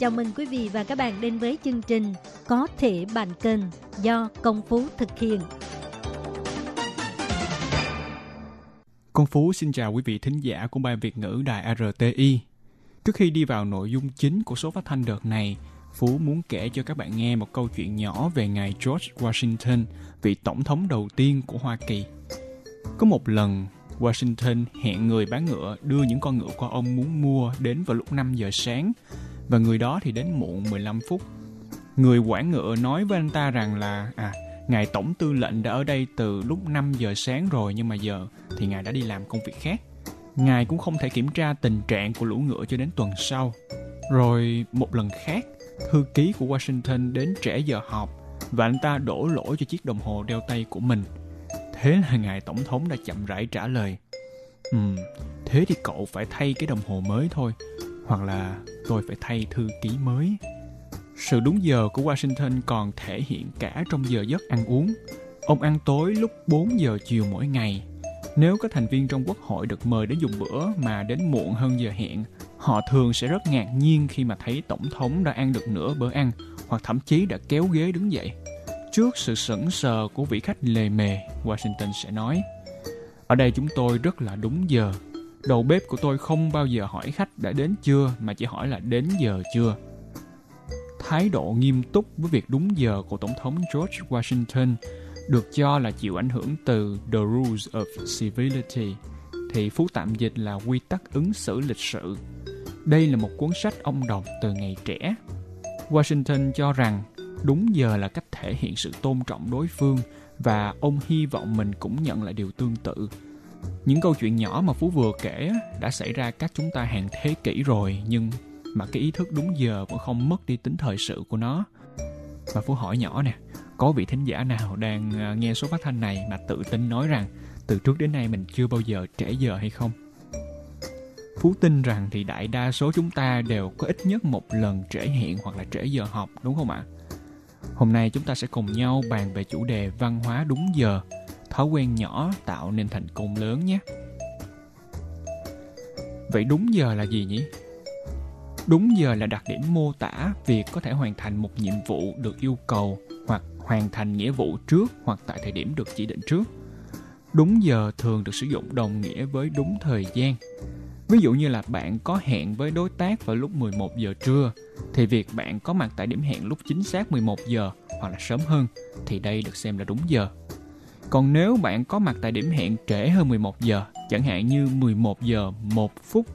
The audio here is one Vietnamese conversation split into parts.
Chào mừng quý vị và các bạn đến với chương trình Có thể bạn kênh do Công Phú thực hiện. công Phú xin chào quý vị thính giả của Ban Việt ngữ Đài RTI. Trước khi đi vào nội dung chính của số phát thanh đợt này, Phú muốn kể cho các bạn nghe một câu chuyện nhỏ về ngài George Washington, vị tổng thống đầu tiên của Hoa Kỳ. Có một lần, Washington hẹn người bán ngựa đưa những con ngựa của ông muốn mua đến vào lúc 5 giờ sáng và người đó thì đến muộn 15 phút. Người quản ngựa nói với anh ta rằng là à, ngài tổng tư lệnh đã ở đây từ lúc 5 giờ sáng rồi nhưng mà giờ thì ngài đã đi làm công việc khác. Ngài cũng không thể kiểm tra tình trạng của lũ ngựa cho đến tuần sau. Rồi một lần khác, thư ký của Washington đến trễ giờ họp và anh ta đổ lỗi cho chiếc đồng hồ đeo tay của mình. Thế là ngài tổng thống đã chậm rãi trả lời. Ừm, thế thì cậu phải thay cái đồng hồ mới thôi. Hoặc là tôi phải thay thư ký mới. Sự đúng giờ của Washington còn thể hiện cả trong giờ giấc ăn uống. Ông ăn tối lúc 4 giờ chiều mỗi ngày. Nếu các thành viên trong quốc hội được mời đến dùng bữa mà đến muộn hơn giờ hẹn, họ thường sẽ rất ngạc nhiên khi mà thấy tổng thống đã ăn được nửa bữa ăn hoặc thậm chí đã kéo ghế đứng dậy. Trước sự sững sờ của vị khách lề mề, Washington sẽ nói Ở đây chúng tôi rất là đúng giờ. Đầu bếp của tôi không bao giờ hỏi khách đã đến chưa mà chỉ hỏi là đến giờ chưa. Thái độ nghiêm túc với việc đúng giờ của Tổng thống George Washington được cho là chịu ảnh hưởng từ The Rules of Civility, thì phú tạm dịch là quy tắc ứng xử lịch sự. Đây là một cuốn sách ông đọc từ ngày trẻ. Washington cho rằng đúng giờ là cách thể hiện sự tôn trọng đối phương và ông hy vọng mình cũng nhận lại điều tương tự. Những câu chuyện nhỏ mà Phú vừa kể đã xảy ra cách chúng ta hàng thế kỷ rồi nhưng mà cái ý thức đúng giờ vẫn không mất đi tính thời sự của nó. Và Phú hỏi nhỏ nè, có vị thính giả nào đang à, nghe số phát thanh này mà tự tin nói rằng từ trước đến nay mình chưa bao giờ trễ giờ hay không? Phú tin rằng thì đại đa số chúng ta đều có ít nhất một lần trễ hẹn hoặc là trễ giờ học đúng không ạ? Hôm nay chúng ta sẽ cùng nhau bàn về chủ đề văn hóa đúng giờ, thói quen nhỏ tạo nên thành công lớn nhé. Vậy đúng giờ là gì nhỉ? Đúng giờ là đặc điểm mô tả việc có thể hoàn thành một nhiệm vụ được yêu cầu hoặc hoàn thành nghĩa vụ trước hoặc tại thời điểm được chỉ định trước. Đúng giờ thường được sử dụng đồng nghĩa với đúng thời gian. Ví dụ như là bạn có hẹn với đối tác vào lúc 11 giờ trưa, thì việc bạn có mặt tại điểm hẹn lúc chính xác 11 giờ hoặc là sớm hơn thì đây được xem là đúng giờ. Còn nếu bạn có mặt tại điểm hẹn trễ hơn 11 giờ, chẳng hạn như 11 giờ 1 phút,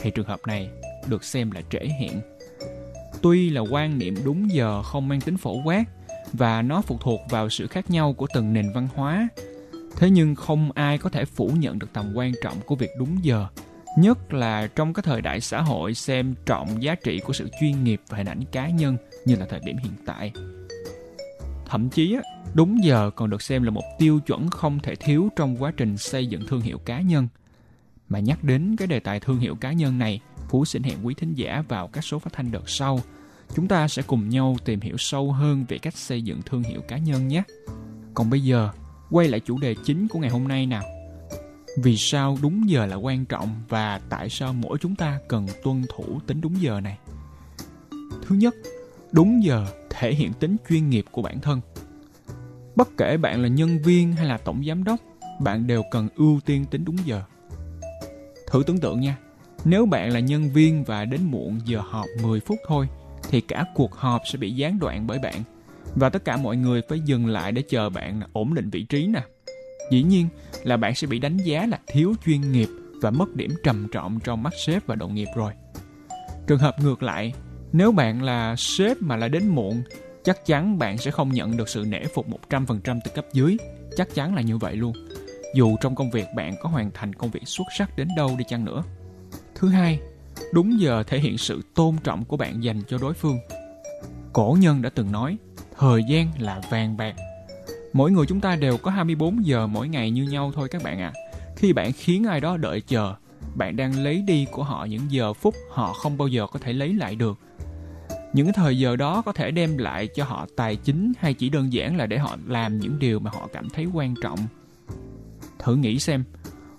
thì trường hợp này được xem là trễ hẹn. Tuy là quan niệm đúng giờ không mang tính phổ quát và nó phụ thuộc vào sự khác nhau của từng nền văn hóa, thế nhưng không ai có thể phủ nhận được tầm quan trọng của việc đúng giờ nhất là trong cái thời đại xã hội xem trọng giá trị của sự chuyên nghiệp và hình ảnh cá nhân như là thời điểm hiện tại. Thậm chí, á, đúng giờ còn được xem là một tiêu chuẩn không thể thiếu trong quá trình xây dựng thương hiệu cá nhân. Mà nhắc đến cái đề tài thương hiệu cá nhân này, Phú xin hẹn quý thính giả vào các số phát thanh đợt sau. Chúng ta sẽ cùng nhau tìm hiểu sâu hơn về cách xây dựng thương hiệu cá nhân nhé. Còn bây giờ, quay lại chủ đề chính của ngày hôm nay nào vì sao đúng giờ là quan trọng và tại sao mỗi chúng ta cần tuân thủ tính đúng giờ này thứ nhất đúng giờ thể hiện tính chuyên nghiệp của bản thân. Bất kể bạn là nhân viên hay là tổng giám đốc bạn đều cần ưu tiên tính đúng giờ. Thử tưởng tượng nha nếu bạn là nhân viên và đến muộn giờ họp 10 phút thôi thì cả cuộc họp sẽ bị gián đoạn bởi bạn và tất cả mọi người phải dừng lại để chờ bạn ổn định vị trí nè. Dĩ nhiên là bạn sẽ bị đánh giá là thiếu chuyên nghiệp và mất điểm trầm trọng trong mắt sếp và đồng nghiệp rồi. Trường hợp ngược lại, nếu bạn là sếp mà lại đến muộn, chắc chắn bạn sẽ không nhận được sự nể phục 100% từ cấp dưới. chắc chắn là như vậy luôn. Dù trong công việc bạn có hoàn thành công việc xuất sắc đến đâu đi chăng nữa. Thứ hai, đúng giờ thể hiện sự tôn trọng của bạn dành cho đối phương. Cổ nhân đã từng nói, thời gian là vàng bạc. Mỗi người chúng ta đều có 24 giờ mỗi ngày như nhau thôi các bạn ạ. À. Khi bạn khiến ai đó đợi chờ, bạn đang lấy đi của họ những giờ phút họ không bao giờ có thể lấy lại được. Những thời giờ đó có thể đem lại cho họ tài chính hay chỉ đơn giản là để họ làm những điều mà họ cảm thấy quan trọng. Thử nghĩ xem,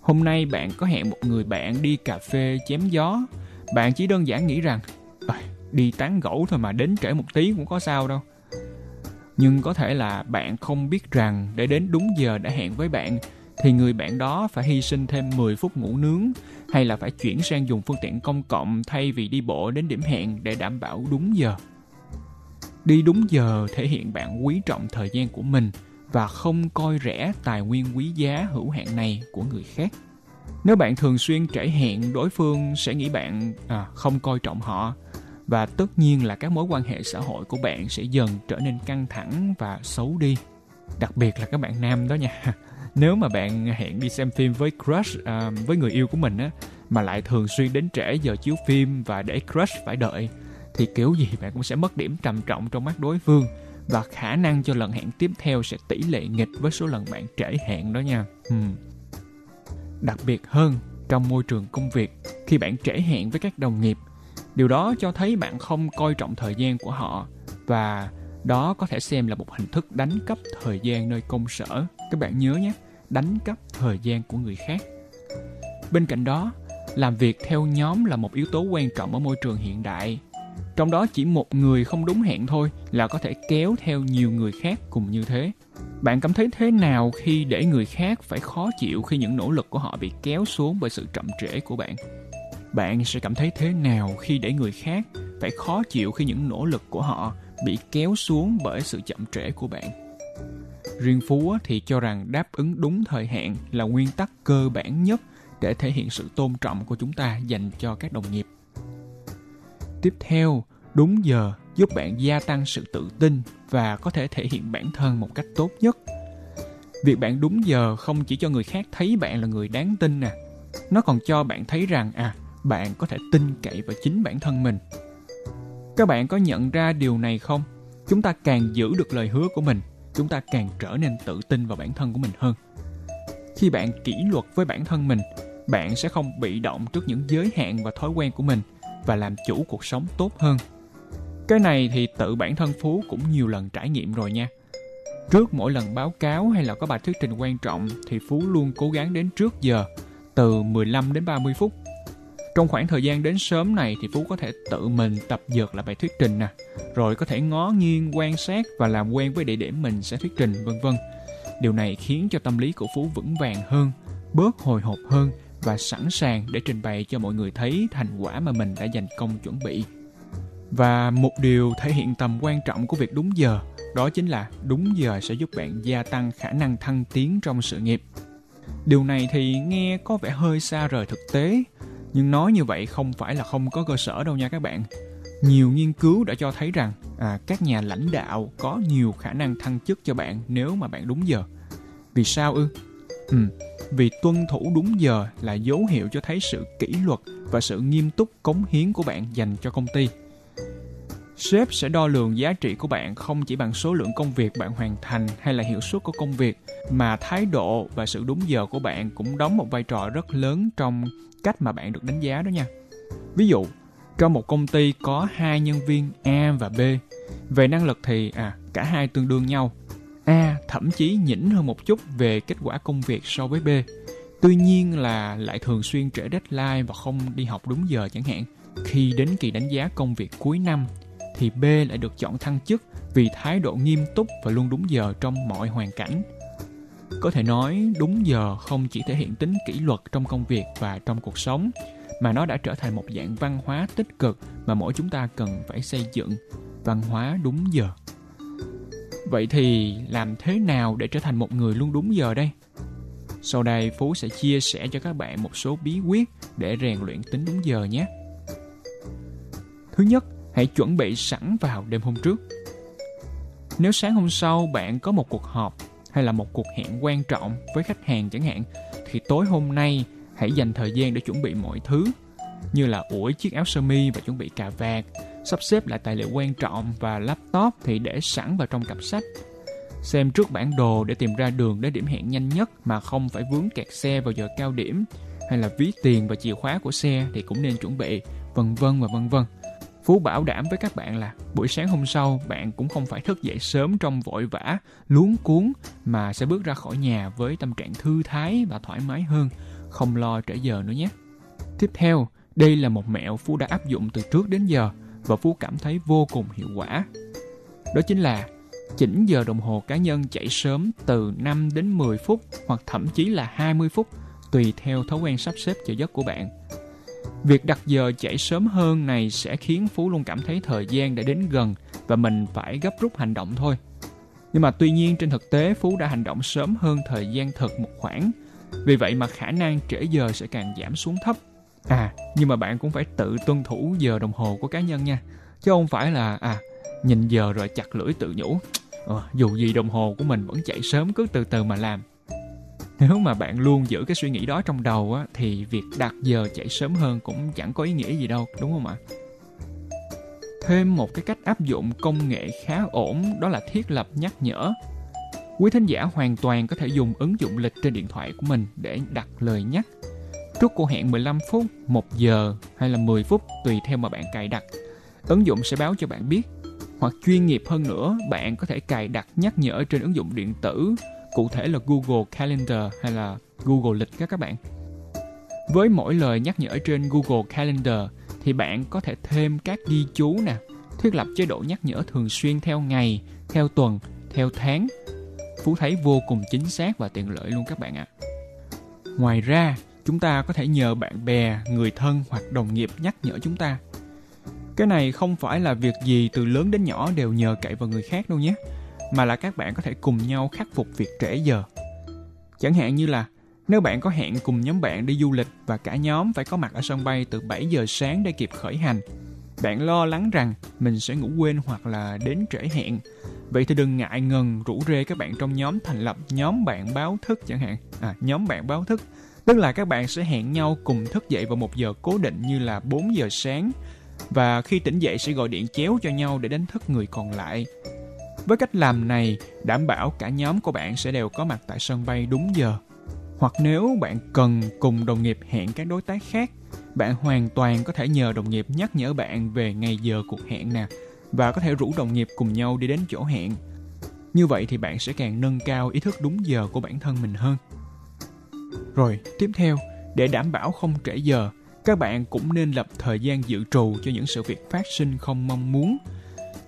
hôm nay bạn có hẹn một người bạn đi cà phê chém gió, bạn chỉ đơn giản nghĩ rằng đi tán gẫu thôi mà đến trễ một tí cũng có sao đâu. Nhưng có thể là bạn không biết rằng để đến đúng giờ đã hẹn với bạn thì người bạn đó phải hy sinh thêm 10 phút ngủ nướng hay là phải chuyển sang dùng phương tiện công cộng thay vì đi bộ đến điểm hẹn để đảm bảo đúng giờ. Đi đúng giờ thể hiện bạn quý trọng thời gian của mình và không coi rẻ tài nguyên quý giá hữu hạn này của người khác. Nếu bạn thường xuyên trễ hẹn, đối phương sẽ nghĩ bạn à, không coi trọng họ và tất nhiên là các mối quan hệ xã hội của bạn sẽ dần trở nên căng thẳng và xấu đi. Đặc biệt là các bạn nam đó nha. Nếu mà bạn hẹn đi xem phim với crush à, với người yêu của mình á mà lại thường xuyên đến trễ giờ chiếu phim và để crush phải đợi thì kiểu gì bạn cũng sẽ mất điểm trầm trọng trong mắt đối phương và khả năng cho lần hẹn tiếp theo sẽ tỷ lệ nghịch với số lần bạn trễ hẹn đó nha. Hmm. Đặc biệt hơn trong môi trường công việc khi bạn trễ hẹn với các đồng nghiệp, điều đó cho thấy bạn không coi trọng thời gian của họ và đó có thể xem là một hình thức đánh cắp thời gian nơi công sở. Các bạn nhớ nhé, đánh cắp thời gian của người khác. Bên cạnh đó, làm việc theo nhóm là một yếu tố quan trọng ở môi trường hiện đại. Trong đó chỉ một người không đúng hẹn thôi là có thể kéo theo nhiều người khác cùng như thế. Bạn cảm thấy thế nào khi để người khác phải khó chịu khi những nỗ lực của họ bị kéo xuống bởi sự chậm trễ của bạn? Bạn sẽ cảm thấy thế nào khi để người khác phải khó chịu khi những nỗ lực của họ bị kéo xuống bởi sự chậm trễ của bạn? Riêng phú thì cho rằng đáp ứng đúng thời hạn là nguyên tắc cơ bản nhất để thể hiện sự tôn trọng của chúng ta dành cho các đồng nghiệp. Tiếp theo, đúng giờ giúp bạn gia tăng sự tự tin và có thể thể hiện bản thân một cách tốt nhất. Việc bạn đúng giờ không chỉ cho người khác thấy bạn là người đáng tin nè, nó còn cho bạn thấy rằng à bạn có thể tin cậy vào chính bản thân mình. Các bạn có nhận ra điều này không? Chúng ta càng giữ được lời hứa của mình chúng ta càng trở nên tự tin vào bản thân của mình hơn khi bạn kỷ luật với bản thân mình bạn sẽ không bị động trước những giới hạn và thói quen của mình và làm chủ cuộc sống tốt hơn. Cái này thì tự bản thân Phú cũng nhiều lần trải nghiệm rồi nha. Trước mỗi lần báo cáo hay là có bài thuyết trình quan trọng thì Phú luôn cố gắng đến trước giờ, từ 15 đến 30 phút. Trong khoảng thời gian đến sớm này thì Phú có thể tự mình tập dượt lại bài thuyết trình nè, rồi có thể ngó nghiêng quan sát và làm quen với địa điểm mình sẽ thuyết trình vân vân. Điều này khiến cho tâm lý của Phú vững vàng hơn, bớt hồi hộp hơn và sẵn sàng để trình bày cho mọi người thấy thành quả mà mình đã dành công chuẩn bị. Và một điều thể hiện tầm quan trọng của việc đúng giờ, đó chính là đúng giờ sẽ giúp bạn gia tăng khả năng thăng tiến trong sự nghiệp. Điều này thì nghe có vẻ hơi xa rời thực tế, nhưng nói như vậy không phải là không có cơ sở đâu nha các bạn. Nhiều nghiên cứu đã cho thấy rằng à, các nhà lãnh đạo có nhiều khả năng thăng chức cho bạn nếu mà bạn đúng giờ. Vì sao ư? Ừ, vì tuân thủ đúng giờ là dấu hiệu cho thấy sự kỷ luật và sự nghiêm túc cống hiến của bạn dành cho công ty. Sếp sẽ đo lường giá trị của bạn không chỉ bằng số lượng công việc bạn hoàn thành hay là hiệu suất của công việc, mà thái độ và sự đúng giờ của bạn cũng đóng một vai trò rất lớn trong cách mà bạn được đánh giá đó nha. Ví dụ, trong một công ty có hai nhân viên A và B, về năng lực thì à cả hai tương đương nhau, A thậm chí nhỉnh hơn một chút về kết quả công việc so với B. Tuy nhiên là lại thường xuyên trễ deadline và không đi học đúng giờ chẳng hạn. Khi đến kỳ đánh giá công việc cuối năm thì B lại được chọn thăng chức vì thái độ nghiêm túc và luôn đúng giờ trong mọi hoàn cảnh. Có thể nói đúng giờ không chỉ thể hiện tính kỷ luật trong công việc và trong cuộc sống mà nó đã trở thành một dạng văn hóa tích cực mà mỗi chúng ta cần phải xây dựng văn hóa đúng giờ Vậy thì làm thế nào để trở thành một người luôn đúng giờ đây? Sau đây Phú sẽ chia sẻ cho các bạn một số bí quyết để rèn luyện tính đúng giờ nhé. Thứ nhất, hãy chuẩn bị sẵn vào đêm hôm trước. Nếu sáng hôm sau bạn có một cuộc họp hay là một cuộc hẹn quan trọng với khách hàng chẳng hạn thì tối hôm nay hãy dành thời gian để chuẩn bị mọi thứ như là ủi chiếc áo sơ mi và chuẩn bị cà vạt, sắp xếp lại tài liệu quan trọng và laptop thì để sẵn vào trong cặp sách. Xem trước bản đồ để tìm ra đường đến điểm hẹn nhanh nhất mà không phải vướng kẹt xe vào giờ cao điểm hay là ví tiền và chìa khóa của xe thì cũng nên chuẩn bị, vân vân và vân vân. Phú bảo đảm với các bạn là buổi sáng hôm sau bạn cũng không phải thức dậy sớm trong vội vã, luống cuốn mà sẽ bước ra khỏi nhà với tâm trạng thư thái và thoải mái hơn, không lo trễ giờ nữa nhé. Tiếp theo, đây là một mẹo Phú đã áp dụng từ trước đến giờ và Phú cảm thấy vô cùng hiệu quả. Đó chính là chỉnh giờ đồng hồ cá nhân chạy sớm từ 5 đến 10 phút hoặc thậm chí là 20 phút tùy theo thói quen sắp xếp giờ giấc của bạn. Việc đặt giờ chạy sớm hơn này sẽ khiến Phú luôn cảm thấy thời gian đã đến gần và mình phải gấp rút hành động thôi. Nhưng mà tuy nhiên trên thực tế Phú đã hành động sớm hơn thời gian thật một khoảng. Vì vậy mà khả năng trễ giờ sẽ càng giảm xuống thấp. À, nhưng mà bạn cũng phải tự tuân thủ giờ đồng hồ của cá nhân nha. Chứ không phải là à nhìn giờ rồi chặt lưỡi tự nhủ. Ờ, dù gì đồng hồ của mình vẫn chạy sớm cứ từ từ mà làm nếu mà bạn luôn giữ cái suy nghĩ đó trong đầu á, thì việc đặt giờ chạy sớm hơn cũng chẳng có ý nghĩa gì đâu, đúng không ạ? Thêm một cái cách áp dụng công nghệ khá ổn đó là thiết lập nhắc nhở. Quý thính giả hoàn toàn có thể dùng ứng dụng lịch trên điện thoại của mình để đặt lời nhắc. Trước cuộc hẹn 15 phút, 1 giờ hay là 10 phút tùy theo mà bạn cài đặt. Ứng dụng sẽ báo cho bạn biết. Hoặc chuyên nghiệp hơn nữa, bạn có thể cài đặt nhắc nhở trên ứng dụng điện tử cụ thể là Google Calendar hay là Google Lịch các các bạn. Với mỗi lời nhắc nhở trên Google Calendar thì bạn có thể thêm các ghi chú nè, thiết lập chế độ nhắc nhở thường xuyên theo ngày, theo tuần, theo tháng. Phú thấy vô cùng chính xác và tiện lợi luôn các bạn ạ. Ngoài ra, chúng ta có thể nhờ bạn bè, người thân hoặc đồng nghiệp nhắc nhở chúng ta. Cái này không phải là việc gì từ lớn đến nhỏ đều nhờ cậy vào người khác đâu nhé mà là các bạn có thể cùng nhau khắc phục việc trễ giờ. Chẳng hạn như là nếu bạn có hẹn cùng nhóm bạn đi du lịch và cả nhóm phải có mặt ở sân bay từ 7 giờ sáng để kịp khởi hành, bạn lo lắng rằng mình sẽ ngủ quên hoặc là đến trễ hẹn. Vậy thì đừng ngại ngần rủ rê các bạn trong nhóm thành lập nhóm bạn báo thức chẳng hạn. À, nhóm bạn báo thức. Tức là các bạn sẽ hẹn nhau cùng thức dậy vào một giờ cố định như là 4 giờ sáng. Và khi tỉnh dậy sẽ gọi điện chéo cho nhau để đánh thức người còn lại. Với cách làm này, đảm bảo cả nhóm của bạn sẽ đều có mặt tại sân bay đúng giờ. Hoặc nếu bạn cần cùng đồng nghiệp hẹn các đối tác khác, bạn hoàn toàn có thể nhờ đồng nghiệp nhắc nhở bạn về ngày giờ cuộc hẹn nè và có thể rủ đồng nghiệp cùng nhau đi đến chỗ hẹn. Như vậy thì bạn sẽ càng nâng cao ý thức đúng giờ của bản thân mình hơn. Rồi, tiếp theo, để đảm bảo không trễ giờ, các bạn cũng nên lập thời gian dự trù cho những sự việc phát sinh không mong muốn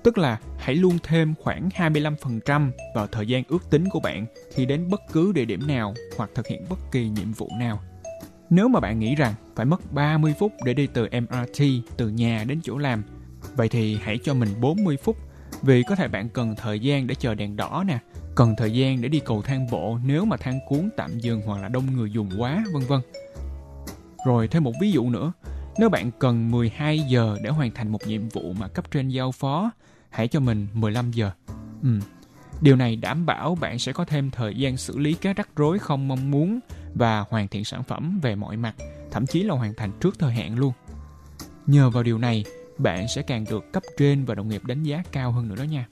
Tức là hãy luôn thêm khoảng 25% vào thời gian ước tính của bạn khi đến bất cứ địa điểm nào hoặc thực hiện bất kỳ nhiệm vụ nào. Nếu mà bạn nghĩ rằng phải mất 30 phút để đi từ MRT từ nhà đến chỗ làm, vậy thì hãy cho mình 40 phút vì có thể bạn cần thời gian để chờ đèn đỏ nè, cần thời gian để đi cầu thang bộ nếu mà thang cuốn tạm dừng hoặc là đông người dùng quá, vân vân. Rồi thêm một ví dụ nữa, nếu bạn cần 12 giờ để hoàn thành một nhiệm vụ mà cấp trên giao phó hãy cho mình 15 giờ. Ừ. Điều này đảm bảo bạn sẽ có thêm thời gian xử lý các rắc rối không mong muốn và hoàn thiện sản phẩm về mọi mặt, thậm chí là hoàn thành trước thời hạn luôn. Nhờ vào điều này, bạn sẽ càng được cấp trên và đồng nghiệp đánh giá cao hơn nữa đó nha.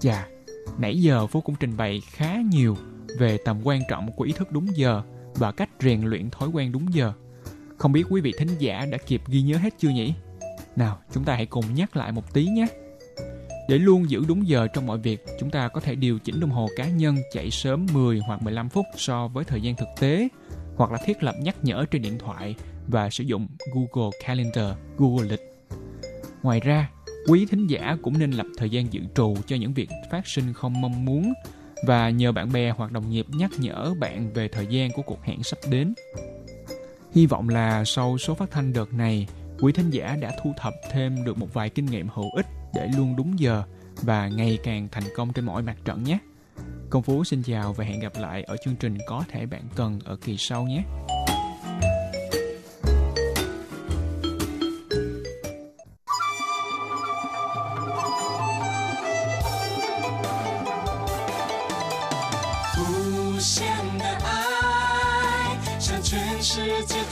Chà, nãy giờ Phú cũng trình bày khá nhiều về tầm quan trọng của ý thức đúng giờ và cách rèn luyện thói quen đúng giờ. Không biết quý vị thính giả đã kịp ghi nhớ hết chưa nhỉ? Nào, chúng ta hãy cùng nhắc lại một tí nhé. Để luôn giữ đúng giờ trong mọi việc, chúng ta có thể điều chỉnh đồng hồ cá nhân chạy sớm 10 hoặc 15 phút so với thời gian thực tế, hoặc là thiết lập nhắc nhở trên điện thoại và sử dụng Google Calendar, Google Lịch. Ngoài ra, quý thính giả cũng nên lập thời gian dự trù cho những việc phát sinh không mong muốn và nhờ bạn bè hoặc đồng nghiệp nhắc nhở bạn về thời gian của cuộc hẹn sắp đến. Hy vọng là sau số phát thanh đợt này, quý thính giả đã thu thập thêm được một vài kinh nghiệm hữu ích để luôn đúng giờ và ngày càng thành công trên mọi mặt trận nhé. Công Phú xin chào và hẹn gặp lại ở chương trình Có thể bạn cần ở kỳ sau nhé.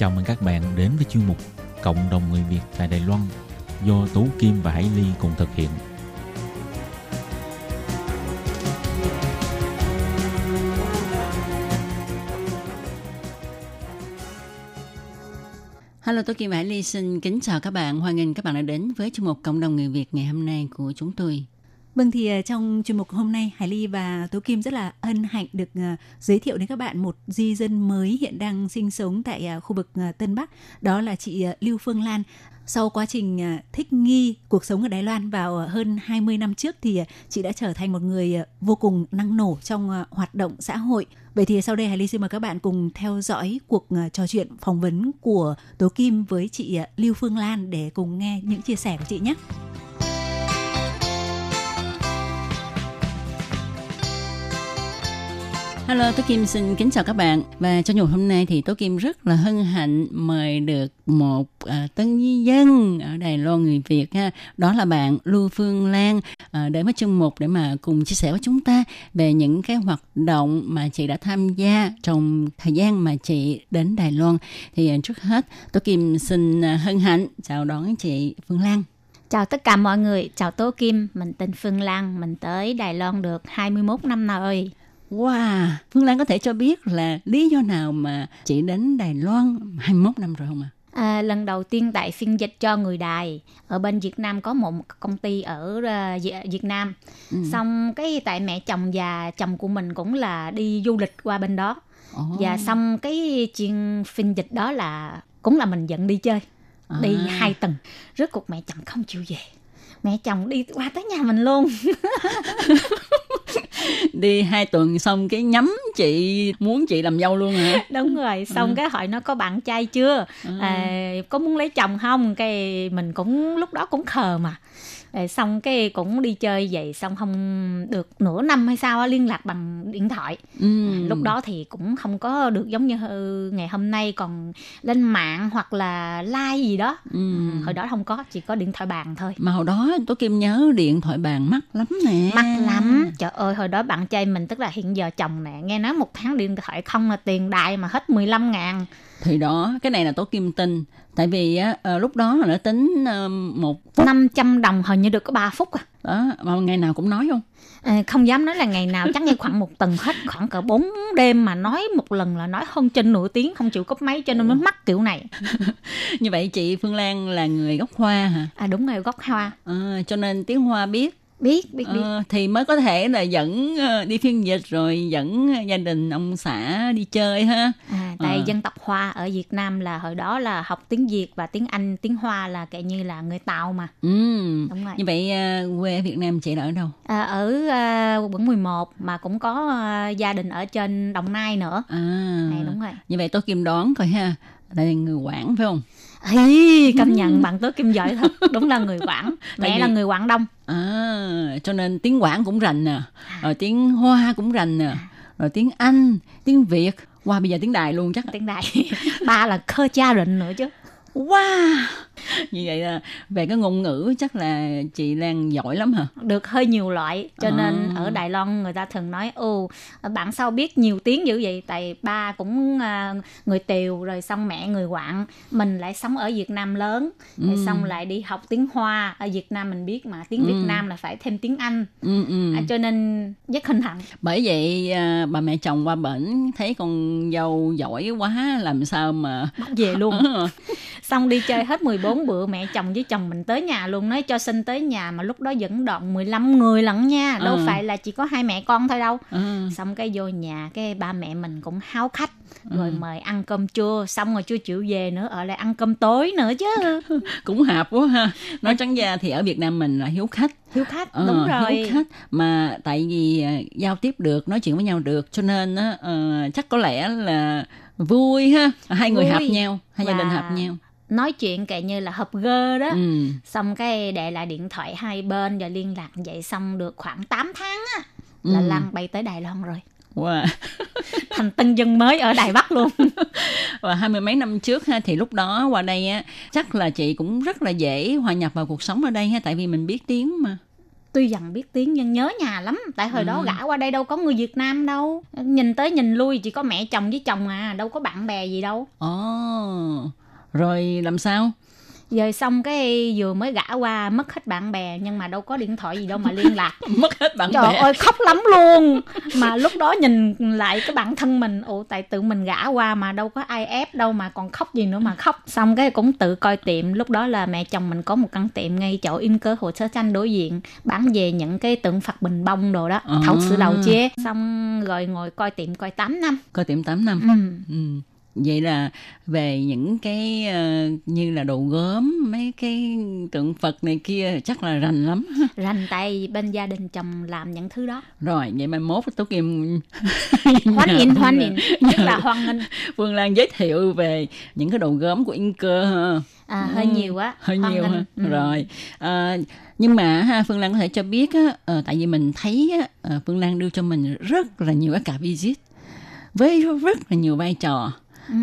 Chào mừng các bạn đến với chuyên mục Cộng đồng người Việt tại Đài Loan do Tú Kim và Hải Ly cùng thực hiện. Hello, tôi Kim Hải Ly xin kính chào các bạn. Hoan nghênh các bạn đã đến với chương mục Cộng đồng người Việt ngày hôm nay của chúng tôi. Vâng thì ờ, trong chuyên mục hôm nay, Hải Ly và Tố Kim rất là hân hạnh được ờ, giới thiệu đến các bạn một di dân mới hiện đang sinh sống tại ờ, khu vực Tân Bắc đó là chị Lưu Phương Lan. Sau quá trình thích nghi cuộc sống ở Đài Loan vào hơn 20 năm trước thì chị đã trở thành một người vô cùng năng nổ trong hoạt động xã hội. Vậy thì sau đây, Hải Ly xin mời các bạn cùng theo dõi cuộc trò chuyện phỏng vấn của Tố Kim với chị Lưu Phương Lan để cùng nghe những chia sẻ của chị nhé. Hello, Tố Kim xin kính chào các bạn. Và trong nhục hôm nay thì Tố Kim rất là hân hạnh mời được một uh, tân di dân ở Đài Loan người Việt ha. Đó là bạn Lưu Phương Lan uh, để với chương mục để mà cùng chia sẻ với chúng ta về những cái hoạt động mà chị đã tham gia trong thời gian mà chị đến Đài Loan. Thì uh, trước hết Tố Kim xin uh, hân hạnh chào đón chị Phương Lan. Chào tất cả mọi người, chào Tố Kim, mình tên Phương Lan, mình tới Đài Loan được 21 năm rồi. Wow, Phương Lan có thể cho biết là lý do nào mà chị đến Đài Loan 21 năm rồi không ạ? À, lần đầu tiên tại phiên dịch cho người Đài ở bên Việt Nam có một công ty ở à, Việt- Nam. Ừ. Xong cái tại mẹ chồng và chồng của mình cũng là đi du lịch qua bên đó. Ồ. Và xong cái chuyên phiên dịch đó là cũng là mình dẫn đi chơi. Đi À. hai tuần. Rốt cuộc mẹ chồng không chịu về. Mẹ chồng đi qua tới nhà mình luôn. đi hai tuần xong cái nhắm chị muốn chị làm dâu luôn hả? đúng rồi xong cái hỏi nó có bạn trai chưa? À, có muốn lấy chồng không? Cái mình cũng lúc đó cũng khờ mà Rồi xong cái cũng đi chơi vậy xong không được nửa năm hay sao liên lạc bằng điện thoại Ừ. lúc đó thì cũng không có được giống như ngày hôm nay còn lên mạng hoặc là like gì đó Ừ. hồi đó không có chỉ có điện thoại bàn thôi Mà hồi đó tôi Kim nhớ điện thoại bàn mắc lắm nè. mắc lắm trời ơi hồi đó bạn trai mình tức là hiện giờ chồng nè nghe nói một tháng điện thoại không là tiền đại mà hết 15 ngàn Thì đó, cái này là Tố Kim tin. Tại vì á, ờ, lúc đó là nó tính ờ, một phút 500 đồng hình như được có 3 phút à đó, mà ngày nào cũng nói không? À, không dám nói là ngày nào chắc như khoảng một tuần hết khoảng cỡ 4 đêm mà nói một lần là nói hơn trên nửa tiếng không chịu cúp máy cho nên mới mắc kiểu này Như vậy chị Phương Lan là người gốc Hoa hả? à đúng rồi gốc hoa Ờ, cho nên tiếng Hoa biết biết biết biết Ờ, thì mới có thể là dẫn ờ, đi phiên dịch rồi dẫn gia đình ông xã đi chơi ha. à, tại ờ. dân tộc hoa ở Việt Nam là hồi đó là học tiếng Việt và tiếng Anh tiếng Hoa là kể như là người Tàu mà Ừ. đúng rồi Như vậy ờ, quê ở Việt Nam chị là ở đâu? à, ở à, quận 11 mà cũng có à, gia đình ở trên Đồng Nai nữa À. này đúng rồi Như vậy tôi kim đoán coi ha. Là người Quảng phải không? Ý, công nhận bạn tố kim giỏi thật. Đúng là người Quảng. Mẹ vì- là người Quảng Đông. À, cho nên tiếng Quảng cũng rành nè, rồi tiếng Hoa cũng rành nè, rồi tiếng Anh, tiếng Việt, qua bây giờ tiếng Đài luôn chắc. tiếng Đài. Ba là khơ cha rịnh nữa chứ. Wow! Như vậy là về cái ngôn ngữ chắc là chị Lan giỏi lắm hả? được hơi nhiều loại cho nên À. ở Đài Loan người ta thường nói ồ bạn sao biết nhiều tiếng dữ vậy tại ba cũng à, người Tiều rồi xong mẹ người Quảng mình lại sống ở Việt Nam lớn rồi Ừ. xong lại đi học tiếng Hoa ở Việt Nam mình biết mà tiếng Việt Ừ. Nam là phải thêm tiếng Anh Ừ, ừ. à, cho nên rất hân hạnh Bởi vậy à, bà mẹ chồng qua bển thấy con dâu giỏi quá làm sao mà bắt về luôn xong đi chơi hết 14 bữa mẹ chồng với chồng mình tới nhà luôn nói cho xin tới nhà mà lúc đó dẫn đoạn 15 người lận nha đâu Ừ. phải là chỉ có hai mẹ con thôi đâu. Ừ. xong cái vô nhà cái ba mẹ mình cũng háo khách rồi mời ăn cơm trưa xong rồi chưa chịu về nữa ở lại ăn cơm tối nữa chứ. Cũng hợp quá ha. Nói trắng ra thì ở Việt Nam mình là hiếu khách. Hiếu khách Ờ, đúng rồi. hiếu khách. Mà tại vì à, giao tiếp được nói chuyện với nhau được cho nên á, ờ, chắc có lẽ là vui ha. Hai người Vui. hợp nhau hai gia đình Và- hợp nhau nói chuyện kệ như là hợp gơ đó ừ. xong cái để lại điện thoại hai bên và liên lạc vậy xong được khoảng 8 tháng á là Ừ. Lan bay tới Đài Loan rồi wow. thành tân dân mới ở Đài Bắc luôn và hai mươi mấy năm trước ha thì lúc đó qua đây á chắc là chị cũng rất là dễ hòa nhập vào cuộc sống ở đây ha tại vì mình biết tiếng mà tuy rằng biết tiếng nhưng nhớ nhà lắm tại hồi Ừ. đó gã qua đây đâu có người Việt Nam đâu nhìn tới nhìn lui chỉ có mẹ chồng với chồng à đâu có bạn bè gì đâu ồ rồi làm sao? Rồi xong cái vừa mới gã qua mất hết bạn bè nhưng mà đâu có điện thoại gì đâu mà liên lạc. Mất hết bạn trời bè. ơi khóc lắm luôn. Mà lúc đó nhìn lại cái bản thân mình ồ tại tự mình gã qua mà đâu có ai ép đâu mà còn khóc gì nữa mà khóc. Xong cái cũng tự coi tiệm lúc đó là mẹ chồng mình có một căn tiệm ngay chỗ in cơ hồ sơ tranh đối diện bán về những cái tượng phật bình bông đồ đó À. thấu sữa đầu chia xong rồi ngồi coi tiệm coi 8 năm. Coi tiệm 8 năm. Ừ. Ừ. Vậy là về những cái ờ, như là đồ gốm, mấy cái tượng Phật này kia chắc là rành lắm. rành tay bên gia đình chồng làm những thứ đó Rồi, vậy mai mốt Tố Kim hoan nghênh hoan nghênh rất là hoan nghênh Phương Lan giới thiệu về những cái đồ gốm của Cơ ha. à, hơi Ừ, nhiều quá hơi hoan nhiều ha. Ừ. Rồi, à, nhưng mà ha Phương Lan có thể cho biết á, ờ, tại vì mình thấy á, Phương Lan đưa cho mình rất là nhiều cái cả visit với rất là nhiều vai trò.